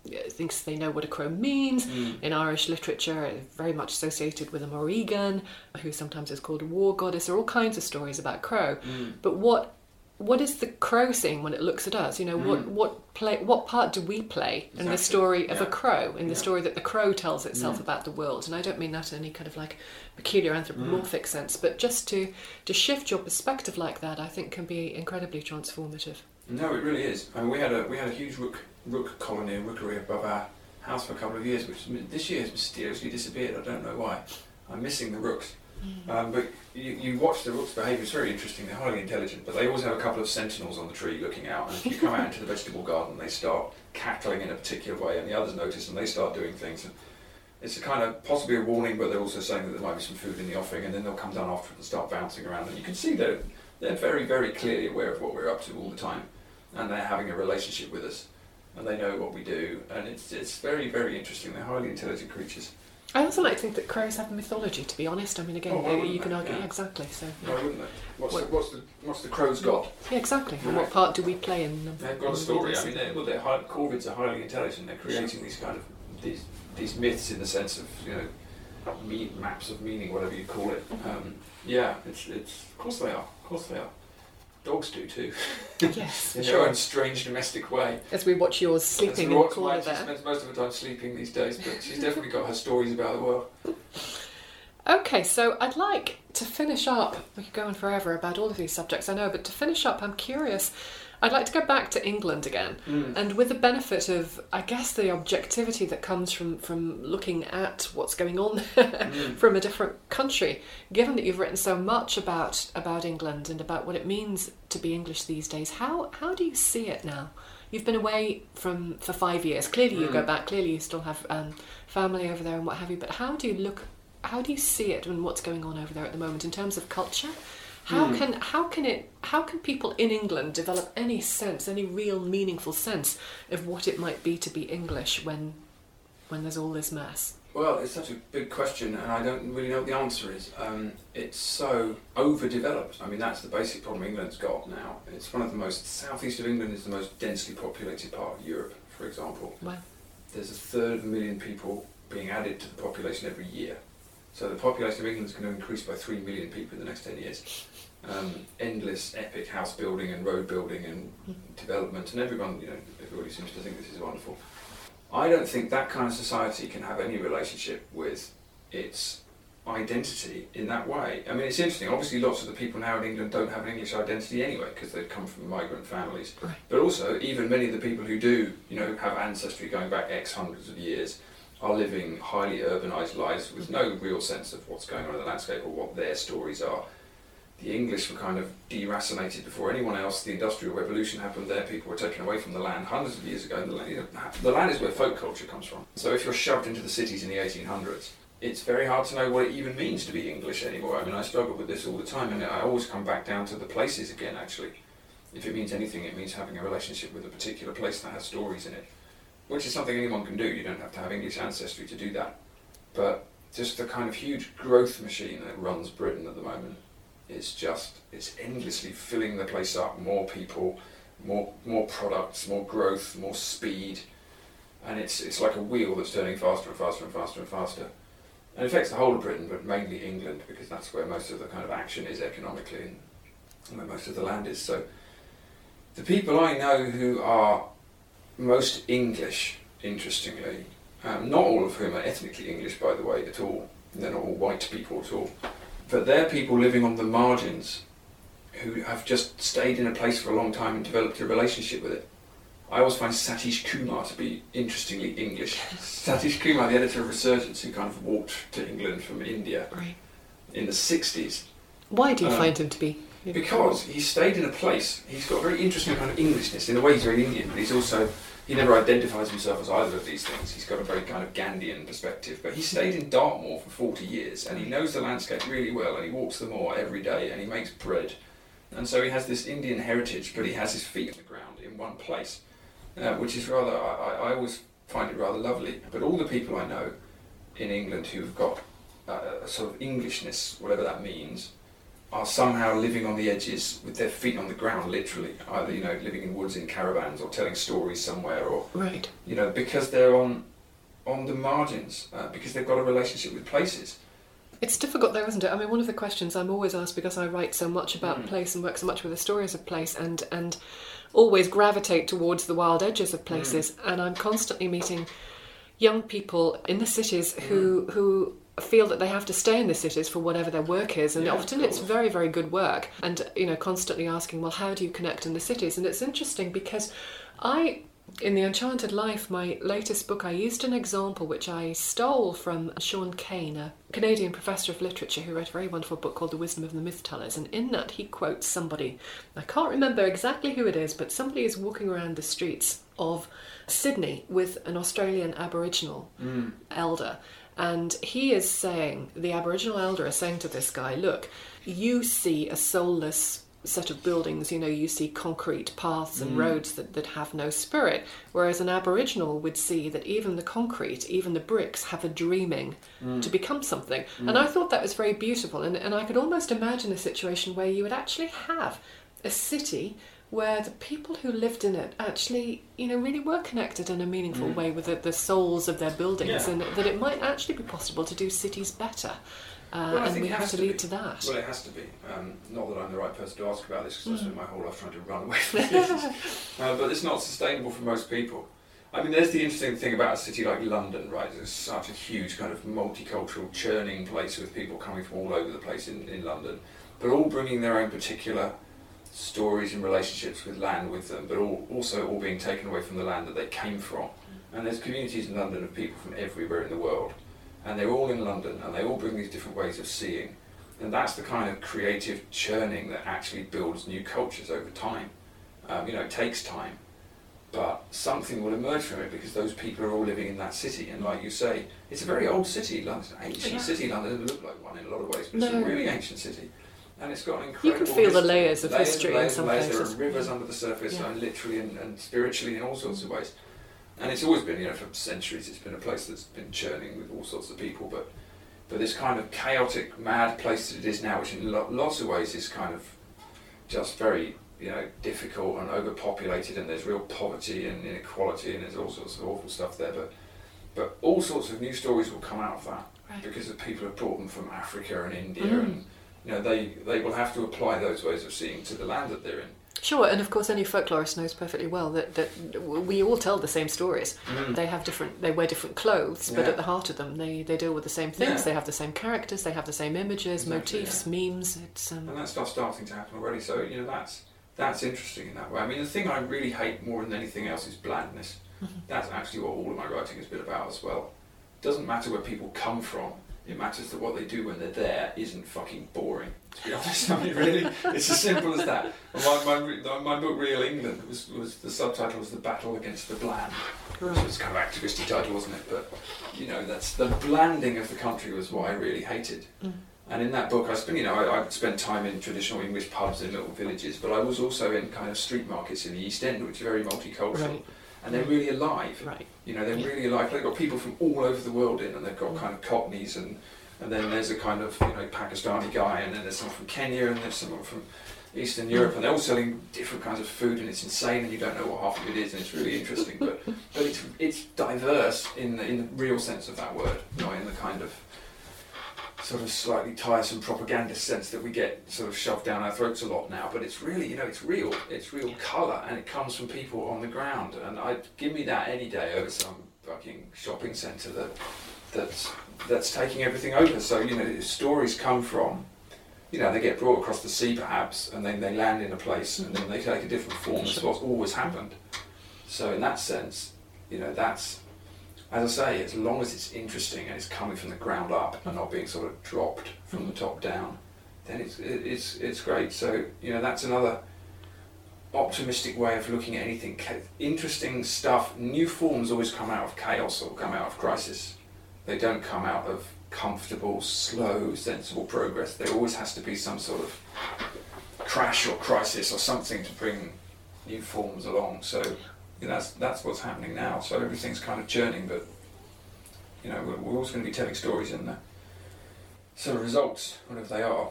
[SPEAKER 1] uh, thinks they know what a crow means.
[SPEAKER 2] Mm.
[SPEAKER 1] In Irish literature, very much associated with a Morrigan, who sometimes is called a war goddess. There are all kinds of stories about crow.
[SPEAKER 2] Mm.
[SPEAKER 1] But what what is the crow seeing when it looks at us? You know, what
[SPEAKER 2] Mm.
[SPEAKER 1] what play what part do we play in the story of a crow, in the
[SPEAKER 2] Yeah.
[SPEAKER 1] story that the crow tells itself
[SPEAKER 2] Mm.
[SPEAKER 1] about the world? And I don't mean that in any kind of like peculiar anthropomorphic sense, but just to to shift your perspective like that, I think can be incredibly transformative.
[SPEAKER 2] No, it really is. I mean, we had a we had a huge rook rook colony, rookery above our house for a couple of years, which this year has mysteriously disappeared. I don't know why. I'm missing the rooks. Um, but you, you watch the rooks' behaviour, it's very interesting. They're highly intelligent, but they always have a couple of sentinels on the tree looking out. And if you come out into the vegetable garden, they start cackling in a particular way, and the others notice and they start doing things. And it's a kind of possibly a warning, but they're also saying that there might be some food in the offing, and then they'll come down after and start bouncing around. And you can see that they're very, very clearly aware of what we're up to all the time, and they're having a relationship with us, and they know what we do, and it's it's very, very interesting. They're highly intelligent creatures.
[SPEAKER 1] I also like to think that crows have a mythology. To be honest, I mean, again,
[SPEAKER 2] Oh,
[SPEAKER 1] you can argue
[SPEAKER 2] Yeah.
[SPEAKER 1] yeah, exactly. So
[SPEAKER 2] Why wouldn't they? What's,
[SPEAKER 1] What-
[SPEAKER 2] the, what's the what's the crow's got?
[SPEAKER 1] yeah, exactly. And what part do we play in? um,
[SPEAKER 2] They've got a story. I mean, they're, well, they're high, corvids are highly intelligent. They're creating these kind of these these myths in the sense of you know me, maps of meaning, whatever you call it. Um, yeah, it's it's of course they are. Of course they are. Dogs do too,
[SPEAKER 1] yes,
[SPEAKER 2] in
[SPEAKER 1] for
[SPEAKER 2] their own strange domestic way.
[SPEAKER 1] As we watch yours sleeping
[SPEAKER 2] That's
[SPEAKER 1] in the corner
[SPEAKER 2] why she spends most of her time sleeping these days, but she's definitely got her stories about the world.
[SPEAKER 1] Okay, so I'd like to finish up. We could go on forever about all of these subjects, I know, but to finish up, I'm curious. I'd like to go back to England again, and with the benefit of, I guess, the objectivity that comes from from looking at what's going on from a different country. Given that you've written so much about about England and about what it means to be English these days, how how do you see it now? You've been away from for five years. Clearly, you go
[SPEAKER 2] Mm.
[SPEAKER 1] back. Clearly, you still have um, family over there and what have you. But how do you look how do you see it and what's going on over there at the moment in terms of culture? How
[SPEAKER 2] Hmm.
[SPEAKER 1] can how can it how can people in England develop any sense, any real meaningful sense of what it might be to be English when when there's all this mess?
[SPEAKER 2] Well, it's such a big question, and I don't really know what the answer is. Um, it's so overdeveloped. I mean, that's the basic problem England's got now. It's one of the most southeast of England is the most densely populated part of Europe, for example.
[SPEAKER 1] Wow.
[SPEAKER 2] There's a third of a million people being added to the population every year. So the population of England is going to increase by three million people in the next ten years. Um, endless, epic house building and road building and development, and everyone, you know, everybody seems to think this is wonderful. I don't think that kind of society can have any relationship with its identity in that way. I mean, it's interesting. Obviously, lots of the people now in England don't have an English identity anyway because they've come from migrant families.
[SPEAKER 1] Right.
[SPEAKER 2] But also, even many of the people who do, you know, have ancestry going back X hundreds of years, are living highly urbanised lives with no real sense of what's going on in the landscape or what their stories are. The English were kind of deracinated before anyone else. The Industrial Revolution happened there. People were taken away from the land hundreds of years ago. And the, land, the land is where folk culture comes from. So if you're shoved into the cities in the 1800s, it's very hard to know what it even means to be English anymore. I mean, I struggle with this all the time, and I always come back down to the places again, actually. If it means anything, it means having a relationship with a particular place that has stories in it, which is something anyone can do. You don't have to have English ancestry to do that. But just the kind of huge growth machine that runs Britain at the moment is just, it's endlessly filling the place up. More people, more, more products, more growth, more speed. And it's, it's like a wheel that's turning faster and faster and faster and faster. And it affects the whole of Britain, but mainly England, because that's where most of the kind of action is economically and, and where most of the land is. So the people I know who are most English, interestingly, um, not all of whom are ethnically English, by the way, at all. They're not all white people at all. But they're people living on the margins who have just stayed in a place for a long time and developed a relationship with it. I always find Satish Kumar to be interestingly English. Satish Kumar, the editor of Resurgence, who kind of walked to England from India
[SPEAKER 1] Right.
[SPEAKER 2] in the 60s,
[SPEAKER 1] Why do you
[SPEAKER 2] Um,
[SPEAKER 1] find him to be?
[SPEAKER 2] Because he stayed in a place. He's got a very interesting kind of Englishness. In a way, he's very Indian, but he's also he never identifies himself as either of these things. He's got a very kind of Gandhian perspective. But he stayed in Dartmoor for 40 years, and he knows the landscape really well, and he walks the moor every day, and he makes bread. And so he has this Indian heritage, but he has his feet on the ground in one place, uh, which is rather. I, I- I always find it rather lovely. But all the people I know in England who've got uh, a sort of Englishness, whatever that means, are somehow living on the edges with their feet on the ground, literally. Either you know, living in woods in caravans, or telling stories somewhere, or
[SPEAKER 1] Right.
[SPEAKER 2] you know, because they're on on the margins, uh, because they've got a relationship with places.
[SPEAKER 1] It's difficult though, isn't it? I mean, one of the questions I'm always asked because I write so much about
[SPEAKER 2] Mm.
[SPEAKER 1] place and work so much with the stories of place and and always gravitate towards the wild edges of places and I'm constantly meeting young people in the cities who who feel that they have to stay in the cities for whatever their work is and
[SPEAKER 2] Yeah,
[SPEAKER 1] often it's very very good work and you know constantly asking well how do you connect in the cities and it's interesting because I in The Enchanted Life, my latest book, I used an example which I stole from Sean Kane, a Canadian professor of literature who wrote a very wonderful book called The Wisdom of the Myth Tellers. And in that, he quotes somebody, I can't remember exactly who it is, but somebody is walking around the streets of Sydney with an Australian Aboriginal mm. elder. And he is saying, the Aboriginal elder is saying to this guy, look, you see a soulless set of buildings, you know, you see concrete paths and mm. roads that, that have no spirit. Whereas an Aboriginal would see that even the concrete, even the bricks, have a dreaming mm. to become something. Mm. And I thought that was very beautiful. And, and I could almost imagine a situation where you would actually have a city where the people who lived in it actually, you know, really were connected in a meaningful way with the, the souls of their buildings,
[SPEAKER 2] Yeah.
[SPEAKER 1] and that it might actually be possible to do cities better. Uh,
[SPEAKER 2] Well,
[SPEAKER 1] and we have to
[SPEAKER 2] to
[SPEAKER 1] lead
[SPEAKER 2] be.
[SPEAKER 1] to that.
[SPEAKER 2] Well, it has to be. Um, not that I'm the right person to ask about this because
[SPEAKER 1] Mm.
[SPEAKER 2] I spent my whole life trying to run away from this. uh, but it's not sustainable for most people. I mean, there's the interesting thing about a city like London, right? It's such a huge kind of multicultural, churning place with people coming from all over the place in, in London, but all bringing their own particular stories and relationships with land with them, but all, also all being taken away from the land that they came from. And there's communities in London of people from everywhere in the world, and they're all in London, and they all bring these different ways of seeing. And that's the kind of creative churning that actually builds new cultures over time. Um, you know, it takes time, but something will emerge from it because those people are all living in that city. And like you say, it's a very old city. London's an ancient
[SPEAKER 1] Yeah.
[SPEAKER 2] city. London doesn't look like one in a lot of ways, but it's a really ancient city. And it's got an
[SPEAKER 1] You can feel the layers of
[SPEAKER 2] Layers
[SPEAKER 1] history
[SPEAKER 2] and layers
[SPEAKER 1] in some
[SPEAKER 2] and layers.
[SPEAKER 1] places.
[SPEAKER 2] There are rivers under the surface,
[SPEAKER 1] Yeah.
[SPEAKER 2] and literally and, and spiritually in all sorts of ways. And it's always been, you know, for centuries, it's been a place that's been churning with all sorts of people. But but this kind of chaotic, mad place that it is now, which in lo- lots of ways is kind of just very, you know, difficult and overpopulated, and there's real poverty and inequality, and there's all sorts of awful stuff there. But but all sorts of new stories will come out of that
[SPEAKER 1] Right.
[SPEAKER 2] because the people have brought them from Africa and India,
[SPEAKER 1] Mm.
[SPEAKER 2] and you know they they will have to apply those ways of seeing to the land that they're in.
[SPEAKER 1] Sure, and of course, any folklorist knows perfectly well that, that we all tell the same stories. They have different, they wear different clothes, but at the heart of them, they, they deal with the same things.
[SPEAKER 2] Yeah.
[SPEAKER 1] They have the same characters, they have the same images,
[SPEAKER 2] Exactly,
[SPEAKER 1] motifs, memes. It's um,
[SPEAKER 2] and that stuff's starting to happen already. So you know that's that's interesting in that way. I mean, the thing I really hate more than anything else is blandness. That's actually what all of my writing has been about as well. It doesn't matter where people come from. It matters that what they do when they're there isn't fucking boring. To be honest, I mean, really, it's as simple as that. My, my, my book, Real England, was, was the subtitle was "The Battle Against the Bland." So it's kind of activisty title, wasn't it? But you know, that's the blanding of the country was what I really hated.
[SPEAKER 1] Mm.
[SPEAKER 2] And in that book, I spent, you know, I, I spent time in traditional English pubs in little villages, but I was also in kind of street markets in the East End, which are very multicultural,
[SPEAKER 1] Right.
[SPEAKER 2] And they're really alive.
[SPEAKER 1] Right.
[SPEAKER 2] You know, they're
[SPEAKER 1] Yeah.
[SPEAKER 2] really alive. They've got people from all over the world in, and they've got kind of Cockneys, and and then there's a kind of you know Pakistani guy, and then there's someone from Kenya, and there's someone from Eastern Europe, and they're all selling different kinds of food, and it's insane, and you don't know what half of it is, and it's really interesting. But but it's it's diverse in the in the real sense of that word, not in the kind of sort of slightly tiresome propaganda sense that we get sort of shoved down our throats a lot now. But it's really you know it's real, it's real colour, and it comes from people on the ground. And I'd give me that any day over some fucking shopping centre that that's that's taking everything over. So you know stories come from you know, they get brought across the sea perhaps, and then they land in a place, and then they take a different form. That's what's always happened. So in that sense, you know, that's as I say, as long as it's interesting and it's coming from the ground up and not being sort of dropped from the mm-hmm. top down, then it's it's it's great. So you know, that's another optimistic way of looking at anything. Interesting stuff. New forms always come out of chaos or come out of crisis. They don't come out of comfortable, slow, sensible progress. There always has to be some sort of crash or crisis or something to bring new forms along. So you know, that's that's what's happening now. So everything's kind of churning, but you know we're, we're always going to be telling stories in there. So the results, whatever they are,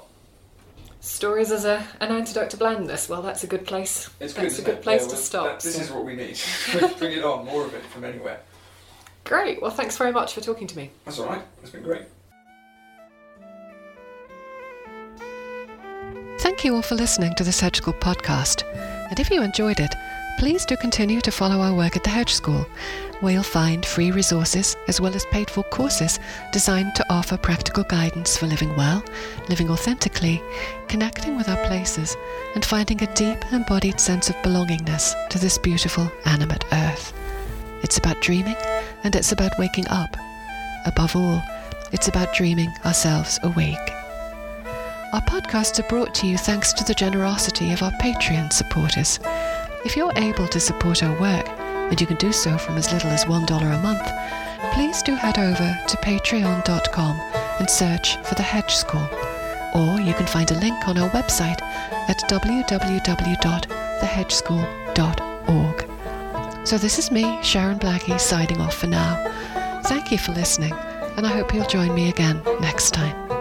[SPEAKER 1] Stories as a, an antidote to blandness. Well, that's a good place.
[SPEAKER 2] it's good.
[SPEAKER 1] that's a good
[SPEAKER 2] it?
[SPEAKER 1] place
[SPEAKER 2] Yeah,
[SPEAKER 1] to
[SPEAKER 2] well,
[SPEAKER 1] stop.
[SPEAKER 2] that- this
[SPEAKER 1] so-
[SPEAKER 2] is what we need. bring it on, more of it from anywhere.
[SPEAKER 1] Great. Well, thanks very much for talking to me.
[SPEAKER 2] That's all right. It's been great.
[SPEAKER 1] Thank you all for listening to the Surgical podcast. And if you enjoyed it, please do continue to follow our work at the Hedge School, where you'll find free resources as well as paid for courses designed to offer practical guidance for living well, living authentically, connecting with our places, and finding a deep embodied sense of belongingness to this beautiful animate earth. It's about dreaming and it's about waking up. Above all, it's about dreaming ourselves awake. Our podcasts are brought to you thanks to the generosity of our Patreon supporters. If you're able to support our work, and you can do so from as little as $1 a month, please do head over to patreon.com and search for The Hedge School. Or you can find a link on our website at www.thehedgeschool.org. So this is me, Sharon Blackie, signing off for now. Thank you for listening, and I hope you'll join me again next time.